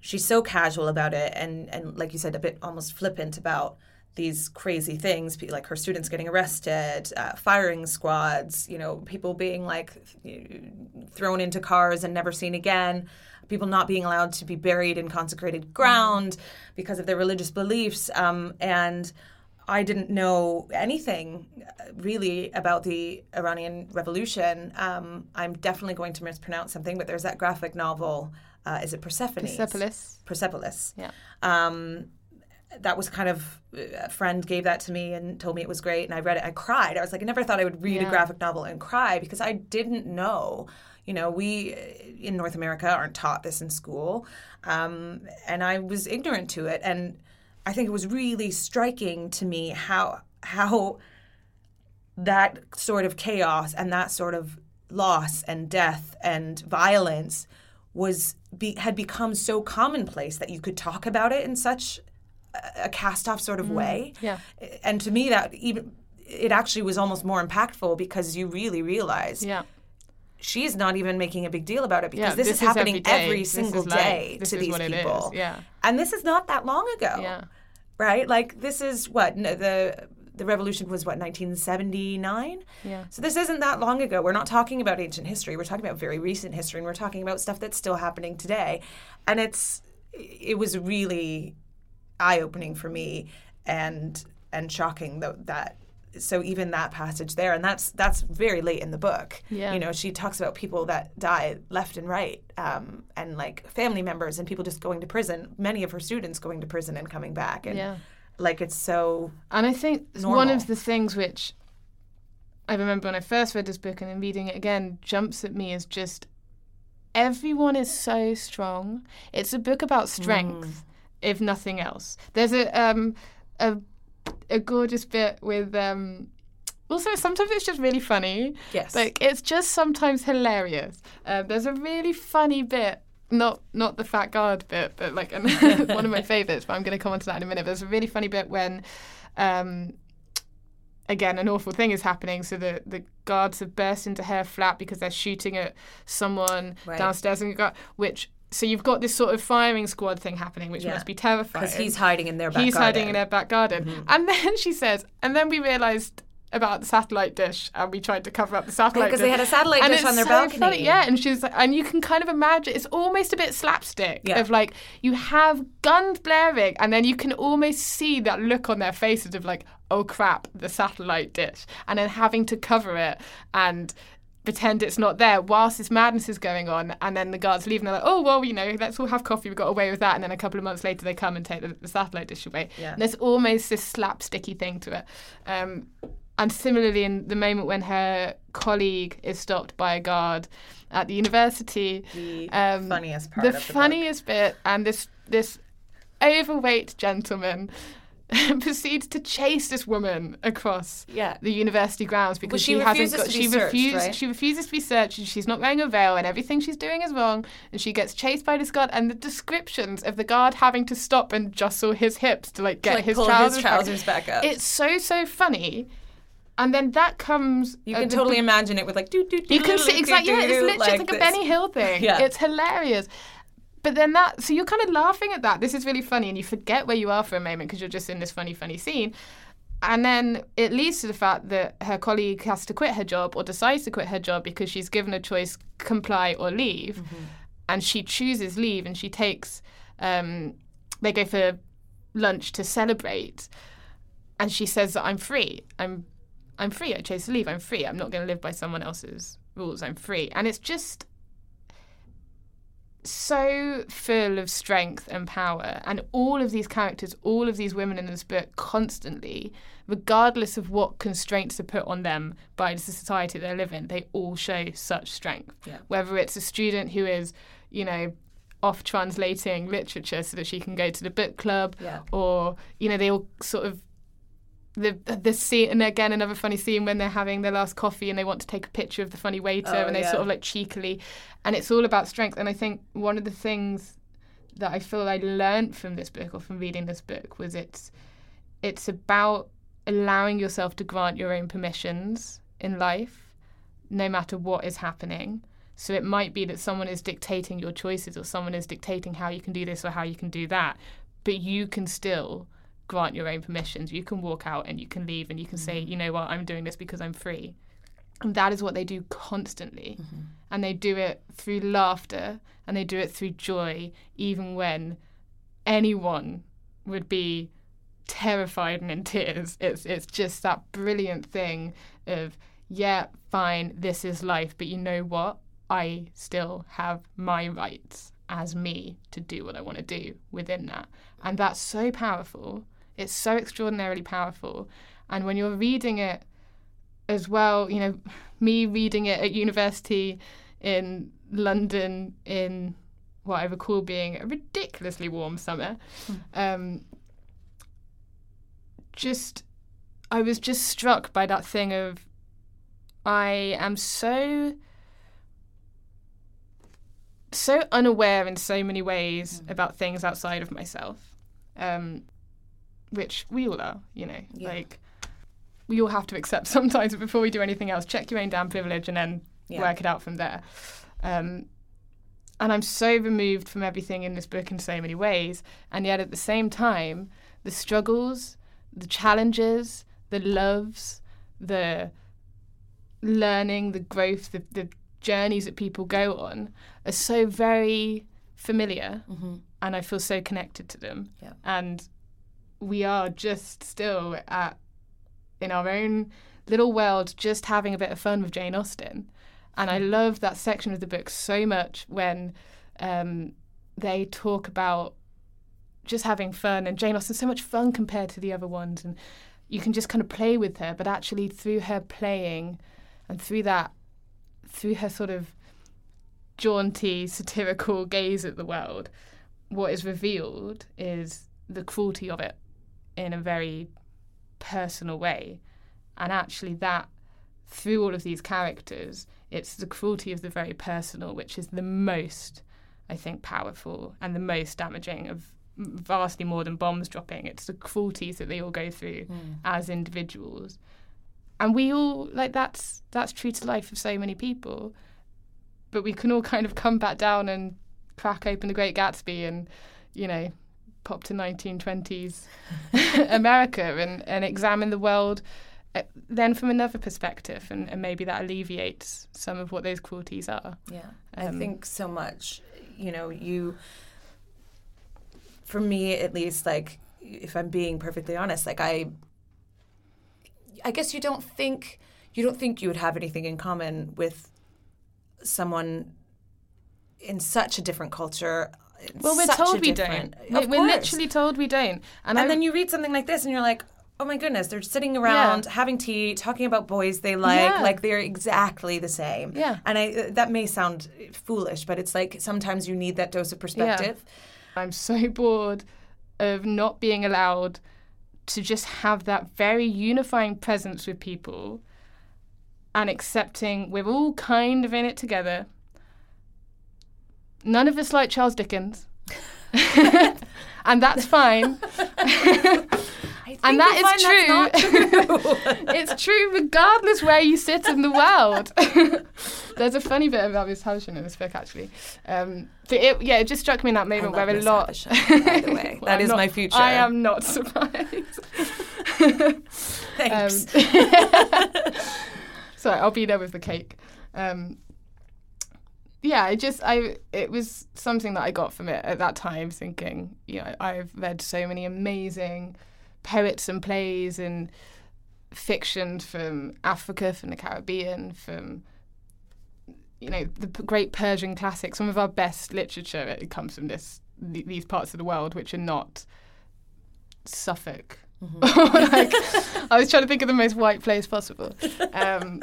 she's so casual about it and and like you said, a bit almost flippant about these crazy things, like her students getting arrested, uh, firing squads, you know, people being like thrown into cars and never seen again, people not being allowed to be buried in consecrated ground because of their religious beliefs, um, and. I didn't know anything uh, really about the Iranian Revolution. Um, I'm definitely going to mispronounce something, but there's that graphic novel. Uh, is it Persephone? Persepolis. Persepolis. Yeah. Um, that was kind of a friend gave that to me and told me it was great, and I read it. I cried. I was like, I never thought I would read Yeah. a graphic novel and cry because I didn't know. You know, we uh, in North America aren't taught this in school, um, and I was ignorant to it. And I think it was really striking to me how how that sort of chaos and that sort of loss and death and violence was be, had become so commonplace that you could talk about it in such a, a cast off sort of mm, way. yeah. And to me that even it actually was almost more impactful because you really realize Yeah. She's not even making a big deal about it because Yeah, this, this is is happening every day. every single day This to is these what it is. people. Yeah. And this is not that long ago Yeah. right? Like this is what no, the the revolution was what 1979. Yeah. So this isn't that long ago. We're not talking about ancient history. We're talking about very recent history, and we're talking about stuff that's still happening today. And it's it was really eye opening for me and and shocking that that. So even that passage there, and that's that's very late in the book. Yeah. You know, she talks about people that die left and right, um, and like family members and people just going to prison. Many of her students going to prison and coming back, and Yeah. like it's so And I think one of the things which I remember when I first read this book and then reading it again jumps at me is just everyone is so strong. It's a book about strength, if nothing else. There's a um a a gorgeous bit with um also sometimes it's just really funny. yes, Like it's just sometimes hilarious. Um, there's a really funny bit, not not the fat guard bit, but like [LAUGHS] one of my favorites. But I'm going to come on to that in a minute. There's a really funny bit when, um, again, an awful thing is happening. So the the guards have burst into her flat because they're shooting at someone Right. downstairs, and got which. So you've got this sort of firing squad thing happening, which Yeah. must be terrifying. because he's hiding in their back He's hiding in garden. their back garden. Mm-hmm. And then she says, and then we realised about the satellite dish and we tried to cover up the satellite because dish. they had a satellite and dish on their so balcony. Funny. Yeah, and she's like, and you can kind of imagine it's almost a bit slapstick Yeah. of like you have guns blaring and then you can almost see that look on their faces of like, oh crap, the satellite dish. And then having to cover it and pretend it's not there whilst this madness is going on and then the guards leave and they're like oh well you know let's all have coffee we got away with that and then a couple of months later they come and take the, the satellite dish away Yeah. and there's almost this slapsticky thing to it um, and similarly in the moment when her colleague is stopped by a guard at the university The um, funniest part the the book. funniest bit and this this overweight gentleman [LAUGHS] proceeds to chase this woman across Yeah. the university grounds because she she, hasn't refuses got to be she searched, refuses right? she refuses to be searched and she's not wearing a veil and everything she's doing is wrong and she gets chased by this guard and the descriptions of the guard having to stop and jostle his hips to like get like his, trousers his back. trousers back, up. It's so so funny. And then that comes uh, you can the totally imagine it with like doo doo doo. you can see exactly. Yeah, it's literally like, a this. Benny Hill thing. [LAUGHS] Yeah. It's hilarious. But then that, so you're kind of laughing at that. This is really funny, and you forget where you are for a moment because you're just in this funny, funny scene. And then it leads to the fact that her colleague has to quit her job or decides to quit her job because she's given a choice comply or leave. Mm-hmm. And she chooses leave and she takes, um, they go for lunch to celebrate. And she says that I'm free. I'm I'm free. I chose to leave. I'm free. I'm not going to live by someone else's rules. I'm free. And it's just so full of strength and power. And all of these characters, all of these women in this book, constantly, regardless of what constraints are put on them by the society they live in, they all show such strength. Yeah. Whether it's a student who is, you know, off translating literature so that she can go to the book club, Yeah. or, you know, they all sort of the the scene and again another funny scene when they're having their last coffee and they want to take a picture of the funny waiter Oh, and they yeah. sort of like cheekily and it's all about strength and I think one of the things that I feel I learned from this book or from reading this book was it's it's about allowing yourself to grant your own permissions in life no matter what is happening so it might be that someone is dictating your choices or someone is dictating how you can do this or how you can do that but you can still grant your own permissions. You can walk out and you can leave and you can say, mm-hmm. you know what, I'm doing this because I'm free. And that is what they do constantly. Mm-hmm. And they do it through laughter and they do it through joy, even when anyone would be terrified and in tears. It's it's just that brilliant thing of, yeah, fine, this is life, but you know what? I still have my rights as me to do what I want to do within that. And that's so powerful. It's so extraordinarily powerful. And when you're reading it as well, you know, [SIGHS] me reading it at university in London in what I recall being a ridiculously warm summer, um, just, I was just struck by that thing of, I am so so unaware in so many ways about things outside of myself, um, which we all are, you know. Yeah. Like, we all have to accept [LAUGHS] sometimes before we do anything else. Check your own damn privilege and then Yeah. work it out from there. Um, and I'm so removed from everything in this book in so many ways, and yet at the same time, the struggles, the challenges, the loves, the learning, the growth, the, the journeys that people go on are so very familiar Mm-hmm. and I feel so connected to them. Yeah. And we are just still at in our own little world just having a bit of fun with Jane Austen. And I love that section of the book so much when um, they talk about just having fun and Jane Austen's so much fun compared to the other ones and you can just kind of play with her, but actually through her playing and through that through her sort of jaunty, satirical gaze at the world, what is revealed is the cruelty of it in a very personal way. And actually, that through all of these characters, it's the cruelty of the very personal, which is the most, I think, powerful and the most damaging of vastly more than bombs dropping. It's the cruelties that they all go through hmm. as individuals. And we all like that's that's true to life of so many people. But we can all kind of come back down and crack open the Great Gatsby and, you know, pop to 1920s America and, and examine the world uh, then from another perspective. And, and maybe that alleviates some of what those cruelties are. Yeah, I Um, think so much. You know, you, for me at least, like, if I'm being perfectly honest, like, I, I guess you don't think, you don't think you would have anything in common with someone in such a different culture. Well, we're told we don't. We're, Of we're course. literally told we don't. And, And I, then you read something like this and you're like, oh my goodness, they're sitting around having tea, talking about boys they like, Yeah. like they're exactly the same. Yeah. And I uh, that may sound foolish, but it's like sometimes you need that dose of perspective. I'm so [LAUGHS] bored of not being allowed to just have that very unifying presence with people and accepting we're all kind of in it together. None of us like Charles Dickens. [LAUGHS] and that's fine. [LAUGHS] and that is true. [LAUGHS] it's true regardless where you sit in the world. There's a funny bit about Miss Havisham in this book, actually. Um, but it, yeah, it just struck me in that moment where a lot. Havisham, by the way. Well, that not- my future. I am not surprised. Thanks. Um, sorry, I'll be there with the cake. Um, yeah, I just I it was something that I got from it at that time, thinking, you know, I've read so many amazing poets and plays and fiction from Africa, from the Caribbean, from you know the great Persian classics. Some of our best literature it comes from this these parts of the world, which are not Suffolk. [LAUGHS] like, I was trying to think of the most white place possible. Um,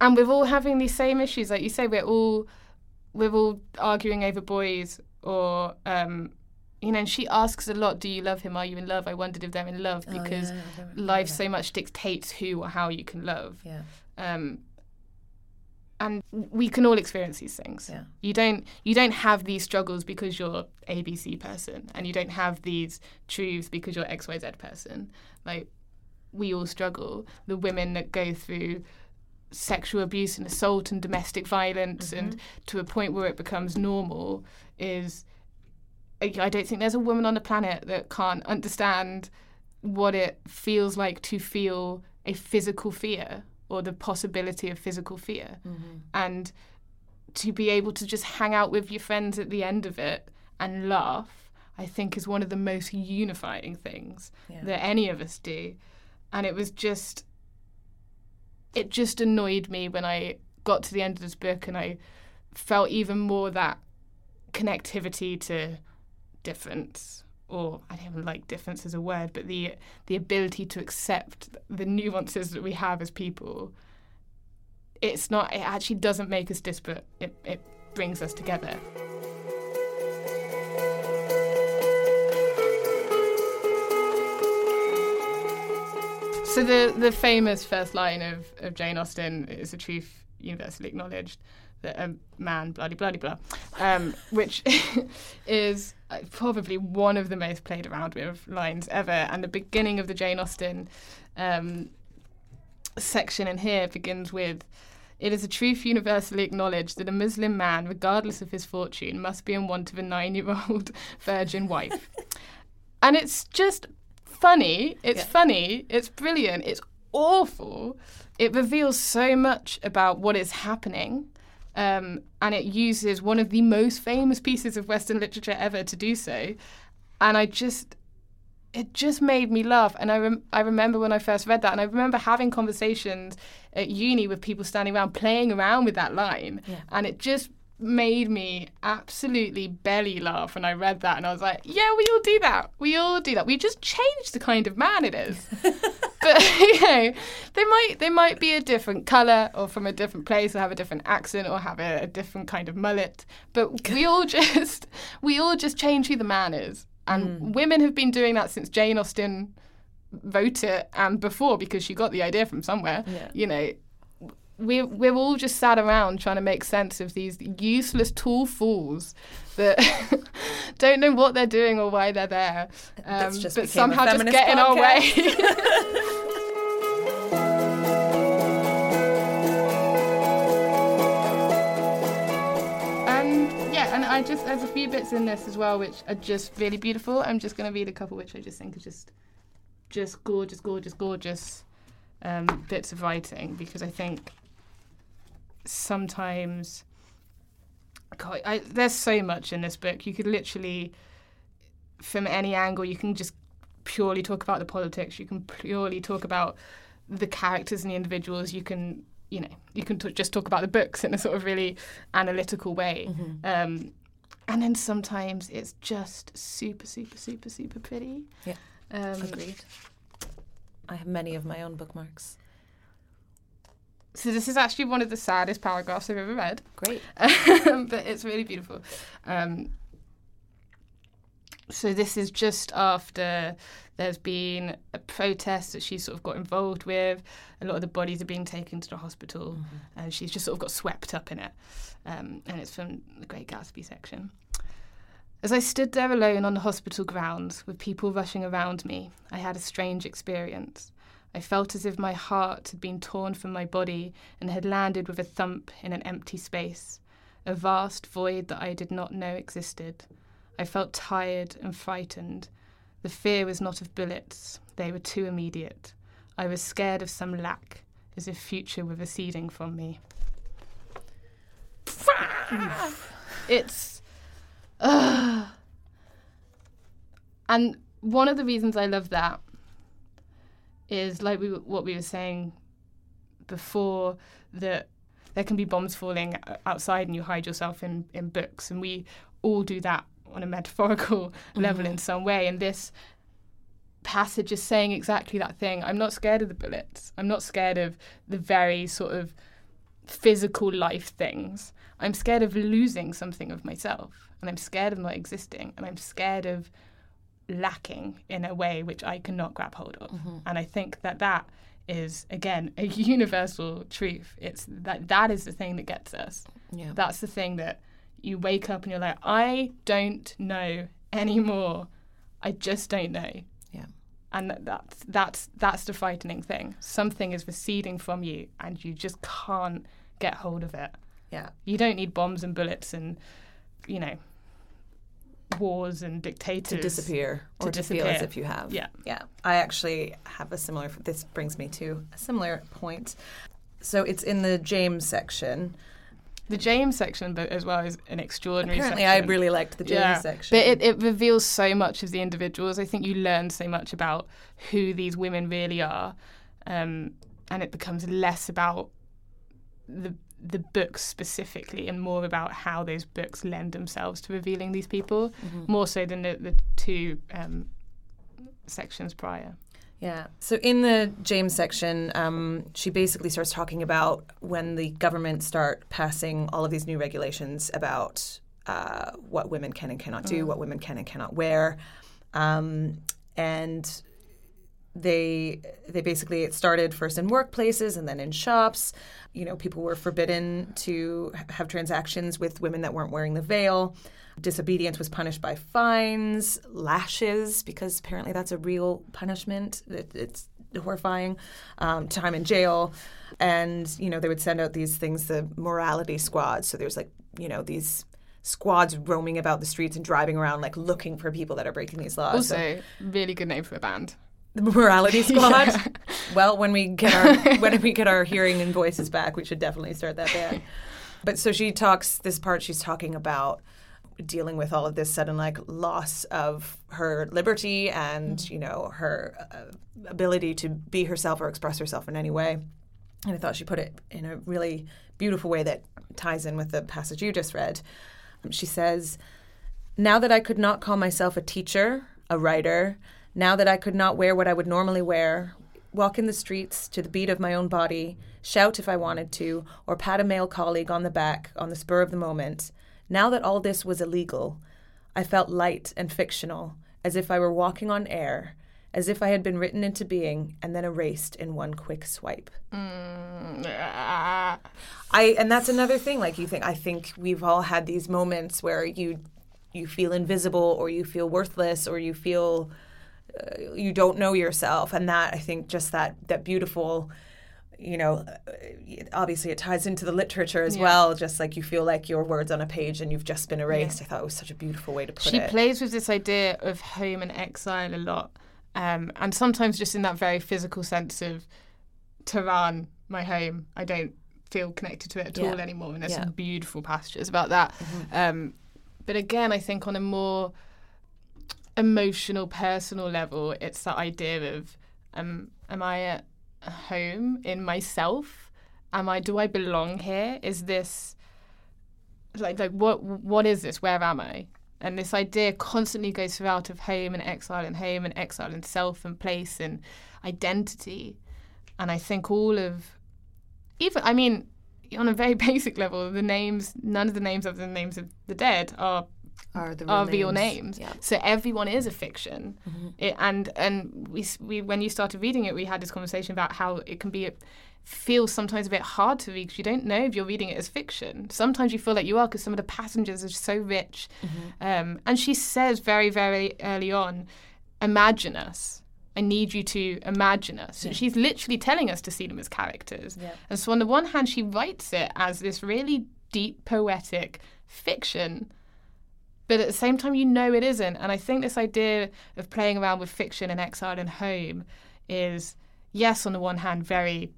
and we're all having these same issues, like you say. We're all we're all arguing over boys, or um, you know. And she asks a lot, "Do you love him? Are you in love?" I wondered if they're in love Oh, because yeah, don't remember life so much dictates who or how you can love. Yeah. Um, and we can all experience these things. Yeah. You don't you don't have these struggles because you're ABC person, and you don't have these truths because you're XYZ person. Like we all struggle. The women that go through sexual abuse and assault and domestic violence, and mm-hmm. to a point where it becomes normal, is I don't think there's a woman on the planet that can't understand what it feels like to feel a physical fear or the possibility of physical fear. Mm-hmm. And to be able to just hang out with your friends at the end of it and laugh i think is one of the most unifying things Yeah. that any of us do. And it was just it just annoyed me when i got to the end of this book and i felt even more that connectivity to difference or I don't even like difference as a word, but the the ability to accept the nuances that we have as people. It's not. It actually doesn't make us disparate. It it brings us together. So the the famous first line of, of Jane Austen is a truth universally acknowledged that a man bloody bloody blah, um, which [LAUGHS] is uh, probably one of the most played around with lines ever. And the beginning of the Jane Austen um, section in here begins with. It is a truth universally acknowledged that a Muslim man, regardless of his fortune, must be in want of a nine year old [LAUGHS] virgin wife. and it's just funny. It's Yeah. funny. It's brilliant. It's awful. It reveals so much about what is happening. Um, and it uses one of the most famous pieces of Western literature ever to do so. And I just, it just made me laugh. And I, rem- I remember when I first read that, and I remember having conversations at uni with people standing around playing around with that line. Yeah. And it just made me absolutely belly laugh when I read that. And I was like, yeah, we all do that. We all do that. We just changed the kind of man it is. [LAUGHS] but [LAUGHS] you know, they might they might be a different colour or from a different place or have a different accent or have a, a different kind of mullet. But we all [LAUGHS] just we all just change who the man is. And hmm. women have been doing that since Jane Austen wrote it and before because she got the idea from somewhere. Yeah. You know, we're, we're all just sat around trying to make sense of these useless tool fools that [LAUGHS] don't know what they're doing or why they're there. Um, but somehow just get in our way. and [LAUGHS] yeah, and I just there's a few bits in this as well which are just really beautiful. I'm just going to read a couple which I just think are just just gorgeous, gorgeous, gorgeous um, bits of writing because I think sometimes God, I, there's so much in this book. You could literally, from any angle, you can just purely talk about the politics. You can purely talk about the characters and the individuals. You can, you know, you can t- just talk about the books in a sort of really analytical way. Um, and then sometimes it's just super, super, super, super pretty. Yeah. Um, Agreed. I have many of my own bookmarks. So this is actually one of the saddest paragraphs I've ever read. Great. [LAUGHS] um, but it's really beautiful. Um, so this is just after there's been a protest that she's sort of got involved with. A lot of the bodies are being taken to the hospital, mm-hmm. and she's just sort of got swept up in it. Um, and it's from the Great Gatsby section. As I stood there alone on the hospital grounds, with people rushing around me, I had a strange experience. I felt as if my heart had been torn from my body and had landed with a thump in an empty space, a vast void that I did not know existed. I felt tired and frightened. The fear was not of bullets, they were too immediate. I was scared of some lack, as if future were receding from me. it's. Uh, and one of the reasons I love that is like we, what we were saying before that there can be bombs falling outside and you hide yourself in, in books and we all do that on a metaphorical mm-hmm. [LAUGHS] level in some way. And this passage is saying exactly that thing. I'm not scared of the bullets. I'm not scared of the very sort of physical life things. I'm scared of losing something of myself. And I'm scared of not existing. And I'm scared of lacking in a way which I cannot grab hold of. Mm-hmm. And I think that that is again a [LAUGHS] universal truth. It's that that is the thing that gets us. Yeah. That's the thing that you wake up and you're like, I don't know anymore. I just don't know. Yeah. And that's that's that's the frightening thing. Something is receding from you, and you just can't get hold of it. Yeah. You don't need bombs and bullets and, you know, wars and dictators to disappear or to, disappear. feel as if you have. Yeah. Yeah. I actually have a similar. This brings me to a similar point. So it's in the James section. The James section, but as well, is an extraordinary. Apparently, section. I really liked the James yeah. section. But it, it reveals so much of the individuals. I think you learn so much about who these women really are, um, and it becomes less about the the books specifically and more about how those books lend themselves to revealing these people, mm-hmm. more so than the, the two um, sections prior. Yeah. So in the James section, um, she basically starts talking about when the government start passing all of these new regulations about uh, what women can and cannot do, mm. what women can and cannot wear, um, and they they basically it started first in workplaces and then in shops. You know, people were forbidden to have transactions with women that weren't wearing the veil. Disobedience was punished by fines, lashes, because apparently that's a real punishment. It, it's horrifying. Um, time in jail, and you know they would send out these things, the morality squads. So there's like you know these squads roaming about the streets and driving around like looking for people that are breaking these laws. Also, so, really good name for a band. The morality squad. [LAUGHS] yeah. Well, when we get our [LAUGHS] when we get our hearing and voices back, we should definitely start that band. But so she talks this part. She's talking about dealing with all of this sudden like loss of her liberty and mm-hmm. you know her uh, ability to be herself or express herself in any way and i thought she put it in a really beautiful way that ties in with the passage you just read she says now that i could not call myself a teacher a writer now that i could not wear what i would normally wear walk in the streets to the beat of my own body shout if i wanted to or pat a male colleague on the back on the spur of the moment now that all this was illegal, I felt light and fictional, as if I were walking on air, as if I had been written into being and then erased in one quick swipe. Mm, I and that's another thing. Like you think, I think we've all had these moments where you you feel invisible, or you feel worthless, or you feel uh, you don't know yourself, and that I think just that that beautiful you know, obviously it ties into the literature as yeah. well. Just like you feel like your words on a page and you've just been erased. Yeah. I thought it was such a beautiful way to put she it. She plays with this idea of home and exile a lot, um, and sometimes just in that very physical sense of Tehran, my home. I don't feel connected to it at yeah. all anymore. And there's some beautiful passages about that. Mm-hmm. Um, but again, I think on a more emotional, personal level, it's that idea of um, am I a home in myself? Am I do I belong here? Is this like like what what is this? Where am I? And this idea constantly goes throughout of home and exile and home and exile and self and place and identity. And I think all of even I mean, on a very [LAUGHS] basic level, the names none of the names other than the names of the dead are Are the are real names. Yeah. So everyone is a fiction. It, and and we, we when you started reading it, we had this conversation about how it can be a, feels sometimes a bit hard to read because you don't know if you're reading it as fiction. Sometimes you feel like you are because some of the passengers are so rich. Um, and she says very very early on, imagine us. I need you to imagine us. And she's literally telling us to see them as characters. Yeah. And so on the one hand, she writes it as this really deep poetic fiction but at the same time you know it isn't. And i think this idea of playing around with fiction and exile and home is yes on the one hand very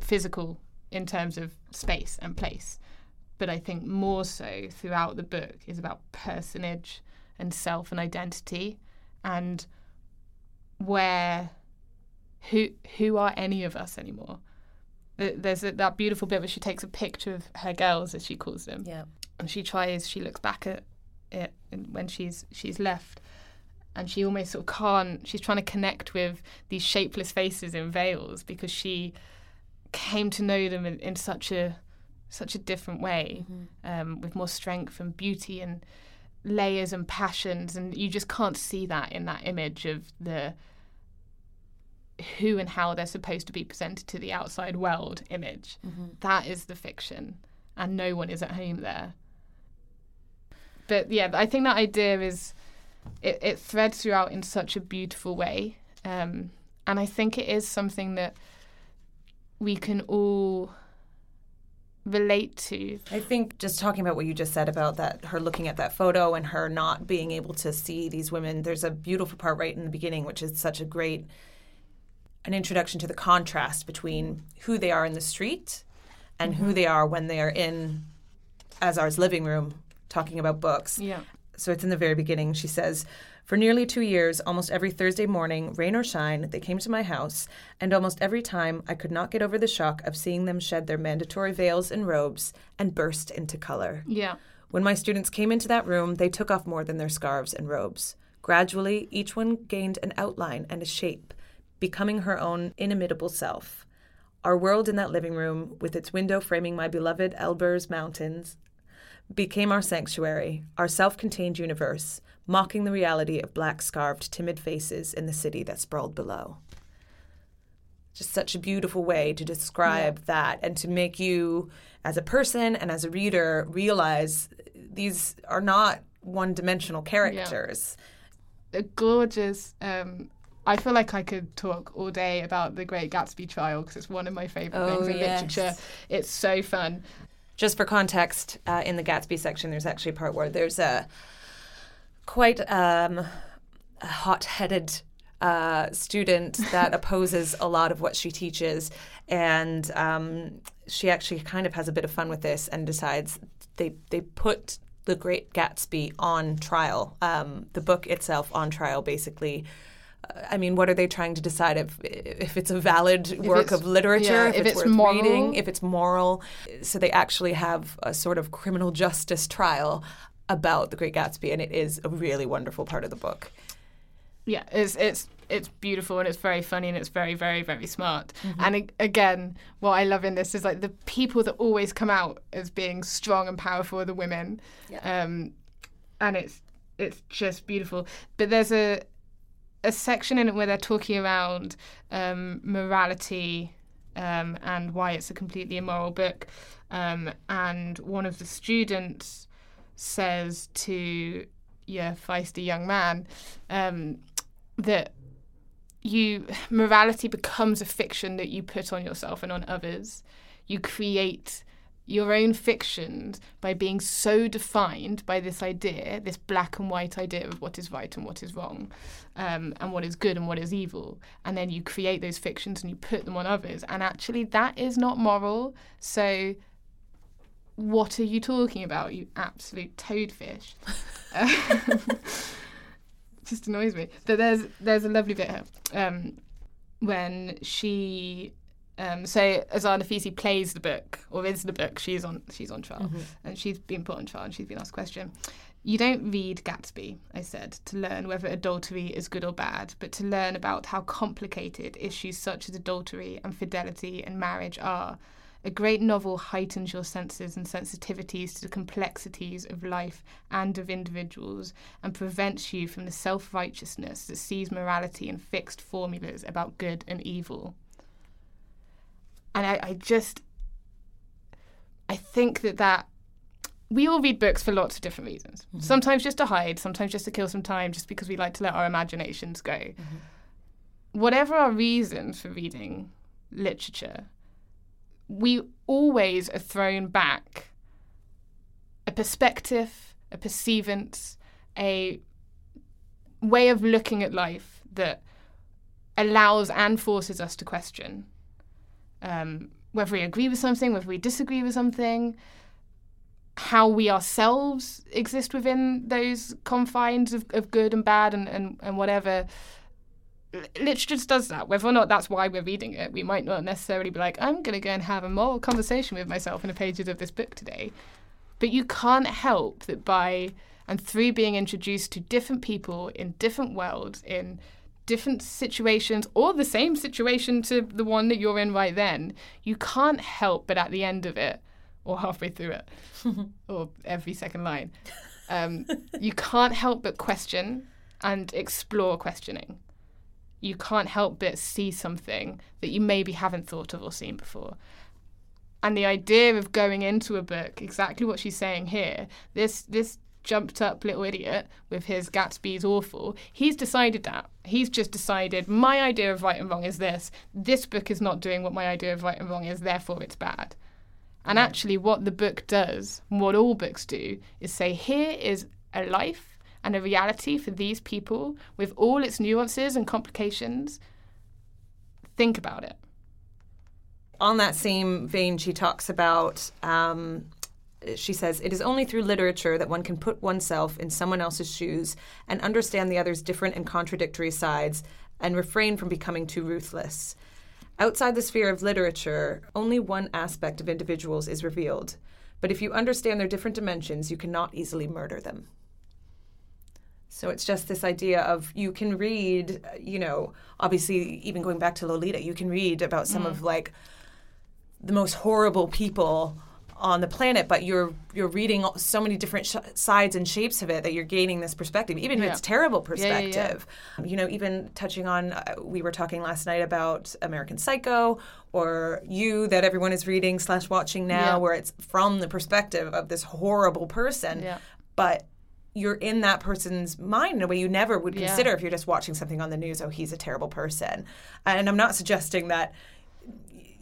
physical in terms of space and place but i think more so throughout the book is about personage and self and identity and where who who are any of us anymore? There's a, that beautiful bit where she takes a picture of her girls as she calls them. Yeah. and she tries she looks back at it when she's she's left. And she almost sort of can't she's trying to connect with these shapeless faces in veils because she came to know them in, in such a such a different way um, with more strength and beauty and layers and passions. And you just can't see that in that image of the who and how they're supposed to be presented to the outside world image. That is the fiction. And no one is at home there but yeah i think that idea is it, it threads throughout in such a beautiful way. Um, and i think it is something that we can all relate to. I think just talking about what you just said about that, her looking at that photo and her not being able to see these women, there's a beautiful part right in the beginning, which is such a great an introduction to the contrast between who they are in the street and who they are when they are in Azar's living room talking about books. yeah So it's in the very beginning. She says, For nearly two years, almost every Thursday morning, rain or shine, they came to my house, and almost every time I could not get over the shock of seeing them shed their mandatory veils and robes and burst into color. yeah When my students came into that room, they took off more than their scarves and robes. Gradually, each one gained an outline and a shape, becoming her own inimitable self. Our world in that living room, with its window framing my beloved Elburz Mountains, became our sanctuary, our self contained universe, mocking the reality of black scarved, timid faces in the city that sprawled below. Just such a beautiful way to describe that and to make you, as a person and as a reader, realize these are not one dimensional characters. a gorgeous um, I feel like I could talk all day about the Great Gatsby trial because it's one of my favorite Oh, things in yes. literature. It's so fun. Just for context, uh, in the Gatsby section, there's actually a part where there's a quite um, a hot-headed uh, student [LAUGHS] that opposes a lot of what she teaches, and um, she actually kind of has a bit of fun with this and decides they they put the Great Gatsby on trial, um, the book itself on trial, basically. I mean, what are they trying to decide if if it's a valid work of literature, yeah, if, if it's, it's worth moral? reading, if it's moral? So they actually have a sort of criminal justice trial about the Great Gatsby, and it is a really wonderful part of the book. Yeah, it's it's it's beautiful and it's very funny and it's very very very smart. Mm-hmm. And again, what I love in this is like the people that always come out as being strong and powerful are the women. Um, and it's it's just beautiful. But there's a a section in it where they're talking around um, morality um, and why it's a completely immoral book. Um, and one of the students says to your feisty young man um, that you morality becomes a fiction that you put on yourself and on others. You create your own fictions by being so defined by this idea, this black and white idea of what is right and what is wrong, um, and what is good and what is evil. And then you create those fictions and you put them on others. And actually, that is not moral. So, what are you talking about, you absolute toadfish? [LAUGHS] just annoys me. But there's there's a lovely bit here um, when she um, so Azar Nafisi plays the book or is the book. She's on she's on trial and she's been put on trial and she's been asked a question. You don't read Gatsby, I said, to learn whether adultery is good or bad, but to learn about how complicated issues such as adultery and fidelity and marriage are. A great novel heightens your senses and sensitivities to the complexities of life and of individuals and prevents you from the self righteousness that sees morality in fixed formulas about good and evil. And I, I just, I think that that we all read books for lots of different reasons. Mm-hmm. Sometimes just to hide, sometimes just to kill some time, just because we like to let our imaginations go. Mm-hmm. Whatever our reasons for reading literature, we always are thrown back a perspective, a perceivance, a way of looking at life that allows and forces us to question um, whether we agree with something, whether we disagree with something how we ourselves exist within those confines of, of good and bad and, and, and whatever. Literature just does that. Whether or not that's why we're reading it, we might not necessarily be like, I'm going to go and have a moral conversation with myself in the pages of this book today. But you can't help that by and through being introduced to different people in different worlds, in different situations, or the same situation to the one that you're in right then, you can't help but at the end of it or halfway through it, [LAUGHS] or every second line. Um, you can't help but question and explore questioning. You can't help but see something that you maybe haven't thought of or seen before. And the idea of going into a book, exactly what she's saying here, this this jumped up little idiot with his Gatsby's awful, he's decided that. He's just decided my idea of right and wrong is this. This book is not doing what my idea of right and wrong is, therefore it's bad. And actually, what the book does, what all books do, is say, here is a life and a reality for these people with all its nuances and complications. Think about it. On that same vein, she talks about. Um, she says, It is only through literature that one can put oneself in someone else's shoes and understand the other's different and contradictory sides and refrain from becoming too ruthless. Outside the sphere of literature, only one aspect of individuals is revealed. But if you understand their different dimensions, you cannot easily murder them. So it's just this idea of you can read, you know, obviously, even going back to Lolita, you can read about some mm. of like the most horrible people on the planet, but you're you're reading so many different sh- sides and shapes of it that you're gaining this perspective, even yeah. if it's terrible perspective. Yeah, yeah, you know, even touching on, uh, we were talking last night about American Psycho or You that everyone is reading slash watching now, where it's from the perspective of this horrible person, but you're in that person's mind in a way you never would consider if you're just watching something on the news. Oh, he's a terrible person, and I'm not suggesting that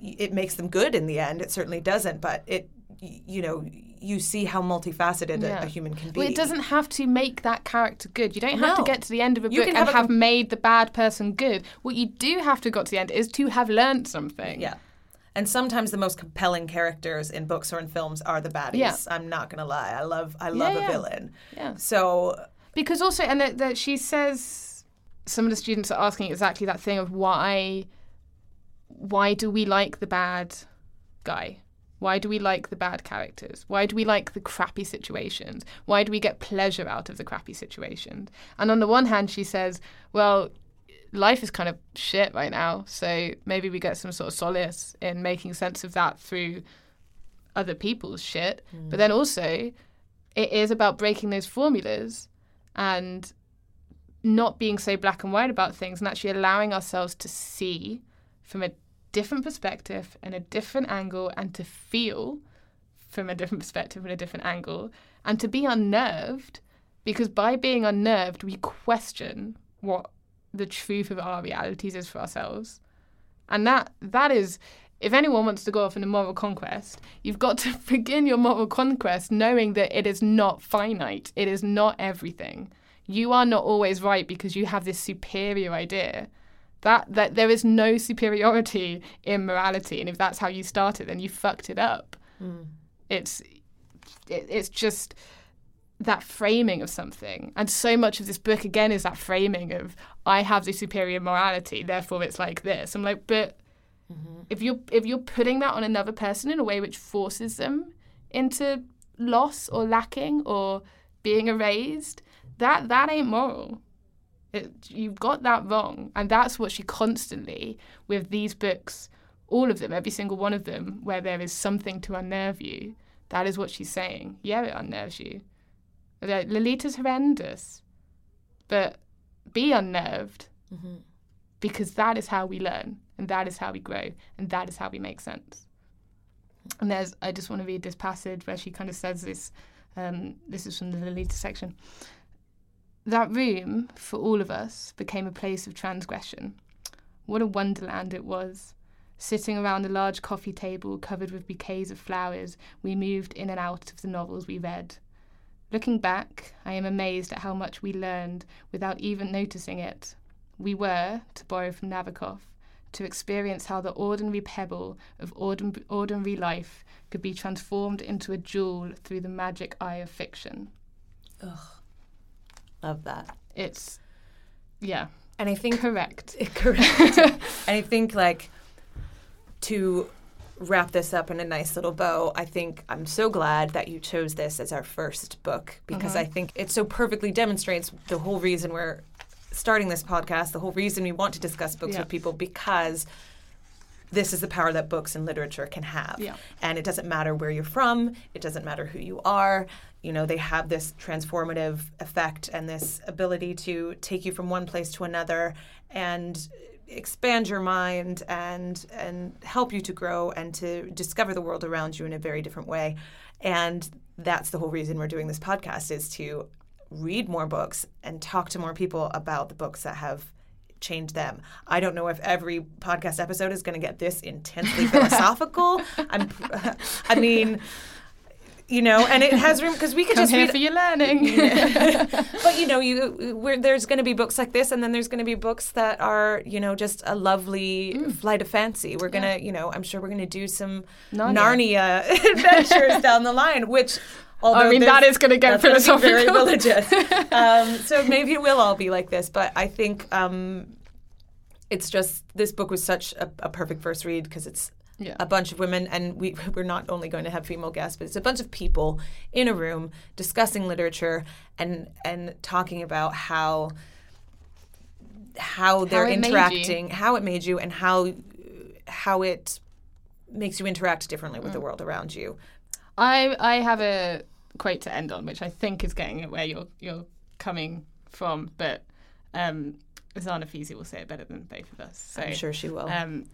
it makes them good in the end. It certainly doesn't, but it you know you see how multifaceted yeah. a, a, human can be. Well, it doesn't have to make that character good. You don't have no. to get to the end of a book and have, have made the bad person good. What you do have to got to the end is to have learned something. Yeah. And sometimes the most compelling characters in books or in films are the baddies. Yeah. I'm not gonna lie. I love I love yeah, a villain. Yeah. So because also and that, that she says some of the students are asking exactly that thing of why why do we like the bad guy? Why do we like the bad characters? Why do we like the crappy situations? Why do we get pleasure out of the crappy situations? And on the one hand, she says, well, life is kind of shit right now. So maybe we get some sort of solace in making sense of that through other people's shit. Mm. But then also, it is about breaking those formulas and not being so black and white about things and actually allowing ourselves to see from a different perspective and a different angle and to feel from a different perspective and a different angle and to be unnerved because by being unnerved we question what the truth of our realities is for ourselves. And that that is if anyone wants to go off in a moral conquest you've got to [LAUGHS] begin your moral conquest knowing that it is not finite it is not everything. You are not always right because you have this superior idea that that there is no superiority in morality, and if that's how you start it then you fucked it up. Mm. It's it, it's just that framing of something, and so much of this book again is that framing of I have the superior morality, therefore it's like this. I'm like, but mm-hmm. if you're if you're putting that on another person in a way which forces them into loss or lacking or being erased, that that ain't moral. It, you've got that wrong. And that's what she constantly, with these books, all of them, every single one of them, where there is something to unnerve you, that is what she's saying. Yeah, it unnerves you. Like, Lolita's horrendous, but be unnerved Mm-hmm. because that is how we learn and that is how we grow and that is how we make sense. And there's, I just want to read this passage where she kind of says this. Um, this is from the Lolita section. That room, for all of us, became a place of transgression. What a wonderland it was. Sitting around a large coffee table covered with bouquets of flowers, we moved in and out of the novels we read. Looking back, I am amazed at how much we learned without even noticing it. We were, to borrow from Nabokov, to experience how the ordinary pebble of ordin- ordinary life could be transformed into a jewel through the magic eye of fiction. Love that. It's, yeah, And I think correct. [LAUGHS] correct. [LAUGHS] and I think like to wrap this up in a nice little bow, I think I'm so glad that you chose this as our first book because uh-huh. I think it so perfectly demonstrates the whole reason we're starting this podcast, the whole reason we want to discuss books Yeah. with people because this is the power that books and literature can have. Yeah. And it doesn't matter where you're from, it doesn't matter who you are. You know, they have this transformative effect and this ability to take you from one place to another and expand your mind and and help you to grow and to discover the world around you in a very different way. And that's the whole reason we're doing this podcast is to read more books and talk to more people about the books that have changed them. I don't know if every podcast episode is going to get this intensely philosophical. [LAUGHS] I'm I mean, you know, and it has room because we could Come just here read for your learning. [LAUGHS] but you know, you there's going to be books like this, and then there's going to be books that are, you know, just a lovely mm. flight of fancy. We're gonna, you know, I'm sure we're gonna do some Narnia. Narnia, [LAUGHS] adventures down the line, which. Although I mean, that is going to get philosophical. very religious. [LAUGHS] um, so maybe it will all be like this, but I think um, it's just this book was such a, a perfect first read because it's Yeah. a bunch of women, and we [LAUGHS] we're not only going to have female guests, but it's a bunch of people in a room discussing literature and and talking about how how they're you. interacting, how it made you, and how how it makes you interact differently with the world around you. I I have a quote to end on, which I think is getting at where you're you're coming from, but um, Azar Nafisi will say it better than both of us. So, I'm sure she will. Um,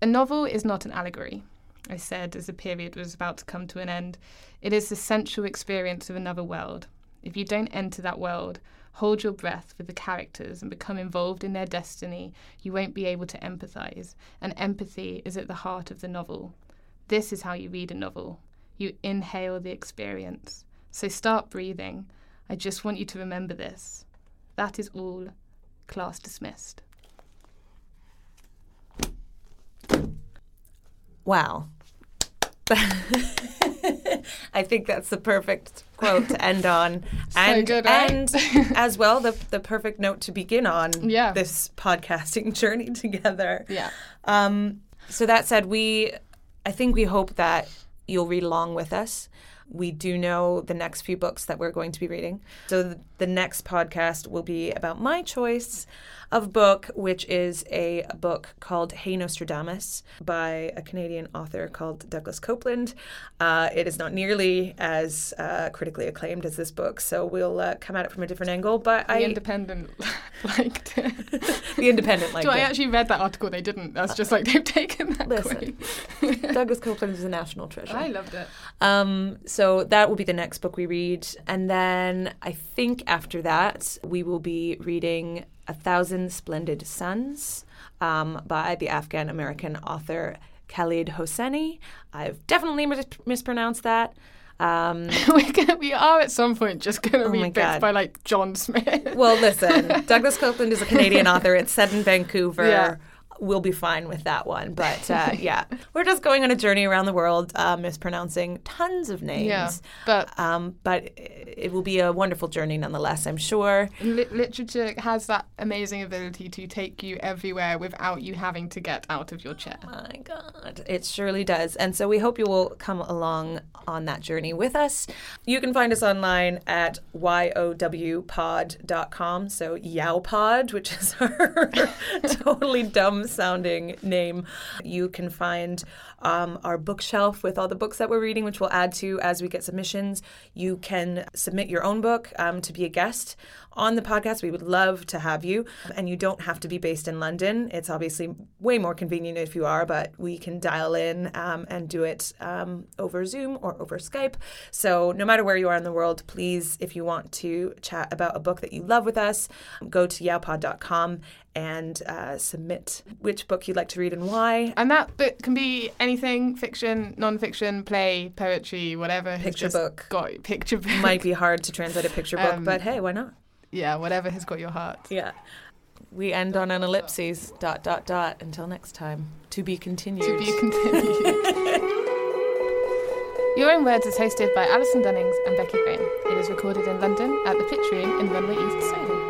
a novel is not an allegory, I said as the period was about to come to an end. It is the sensual experience of another world. If you don't enter that world, hold your breath with the characters and become involved in their destiny, you won't be able to empathize. And empathy is at the heart of the novel. This is how you read a novel you inhale the experience. So start breathing. I just want you to remember this. That is all. Class dismissed. Wow. [LAUGHS] I think that's the perfect quote to end on, [LAUGHS] and good, right? and [LAUGHS] as well the the perfect note to begin on Yeah. this podcasting journey together. Yeah. Um, so that said, we I think we hope that you'll read along with us. We do know the next few books that we're going to be reading. So the next podcast will be about my choice of book, which is a book called Hey Nostradamus by a Canadian author called Douglas Coupland. Uh, it is not nearly as uh, critically acclaimed as this book, so we'll uh, come at it from a different angle. But The I, Independent [LAUGHS] liked it. [LAUGHS] the Independent, like so I actually read that article. They didn't. That's just like they've taken that Listen. [LAUGHS] Douglas Coupland is a national treasure. I loved it. Um, so that will be the next book we read. And then I think after that, we will be reading A Thousand Splendid Suns um, by the Afghan American author Khaled Hosseini. I've definitely mis- mispronounced that. Um, [LAUGHS] We're gonna, we are at some point just going to Oh read by like John Smith. well, listen, [LAUGHS] Douglas Coupland is a Canadian author. It's set in Vancouver. Yeah. We'll be fine with that one. But uh, [LAUGHS] yeah, we're just going on a journey around the world, uh, mispronouncing tons of names. yeah, but Um, but it will be a wonderful journey nonetheless, I'm sure. li- literature has that amazing ability to take you everywhere without you having to get out of your chair. My God, it surely does. And so we hope you will come along on that journey with us. You can find us online at yowpod.com. So yowpod, which is [LAUGHS] our totally dumb sounding name. You can find um, our bookshelf with all the books that we're reading, which we'll add to as we get submissions. You can submit your own book um, to be a guest on the podcast. We would love to have you. And you don't have to be based in London. It's obviously way more convenient if you are, but we can dial in um, and do it um, over Zoom or over Skype. So no matter where you are in the world, please, if you want to chat about a book that you love with us, go to yowpod.com and uh, submit which book you'd like to read and why. And that book can be anything fiction, non fiction, play, poetry, whatever. Picture book. Got picture book. Might be hard to translate a picture book, Um, but hey, why not? Yeah, whatever has got your heart. Yeah. We end on an ellipses, dot, dot, dot. Until next time. To be continued. To be continued. [LAUGHS] Your Own Words is hosted by Alison Dunnings and Becky Graham. It is recorded in London at the Pitch Room in Runway East, Soho.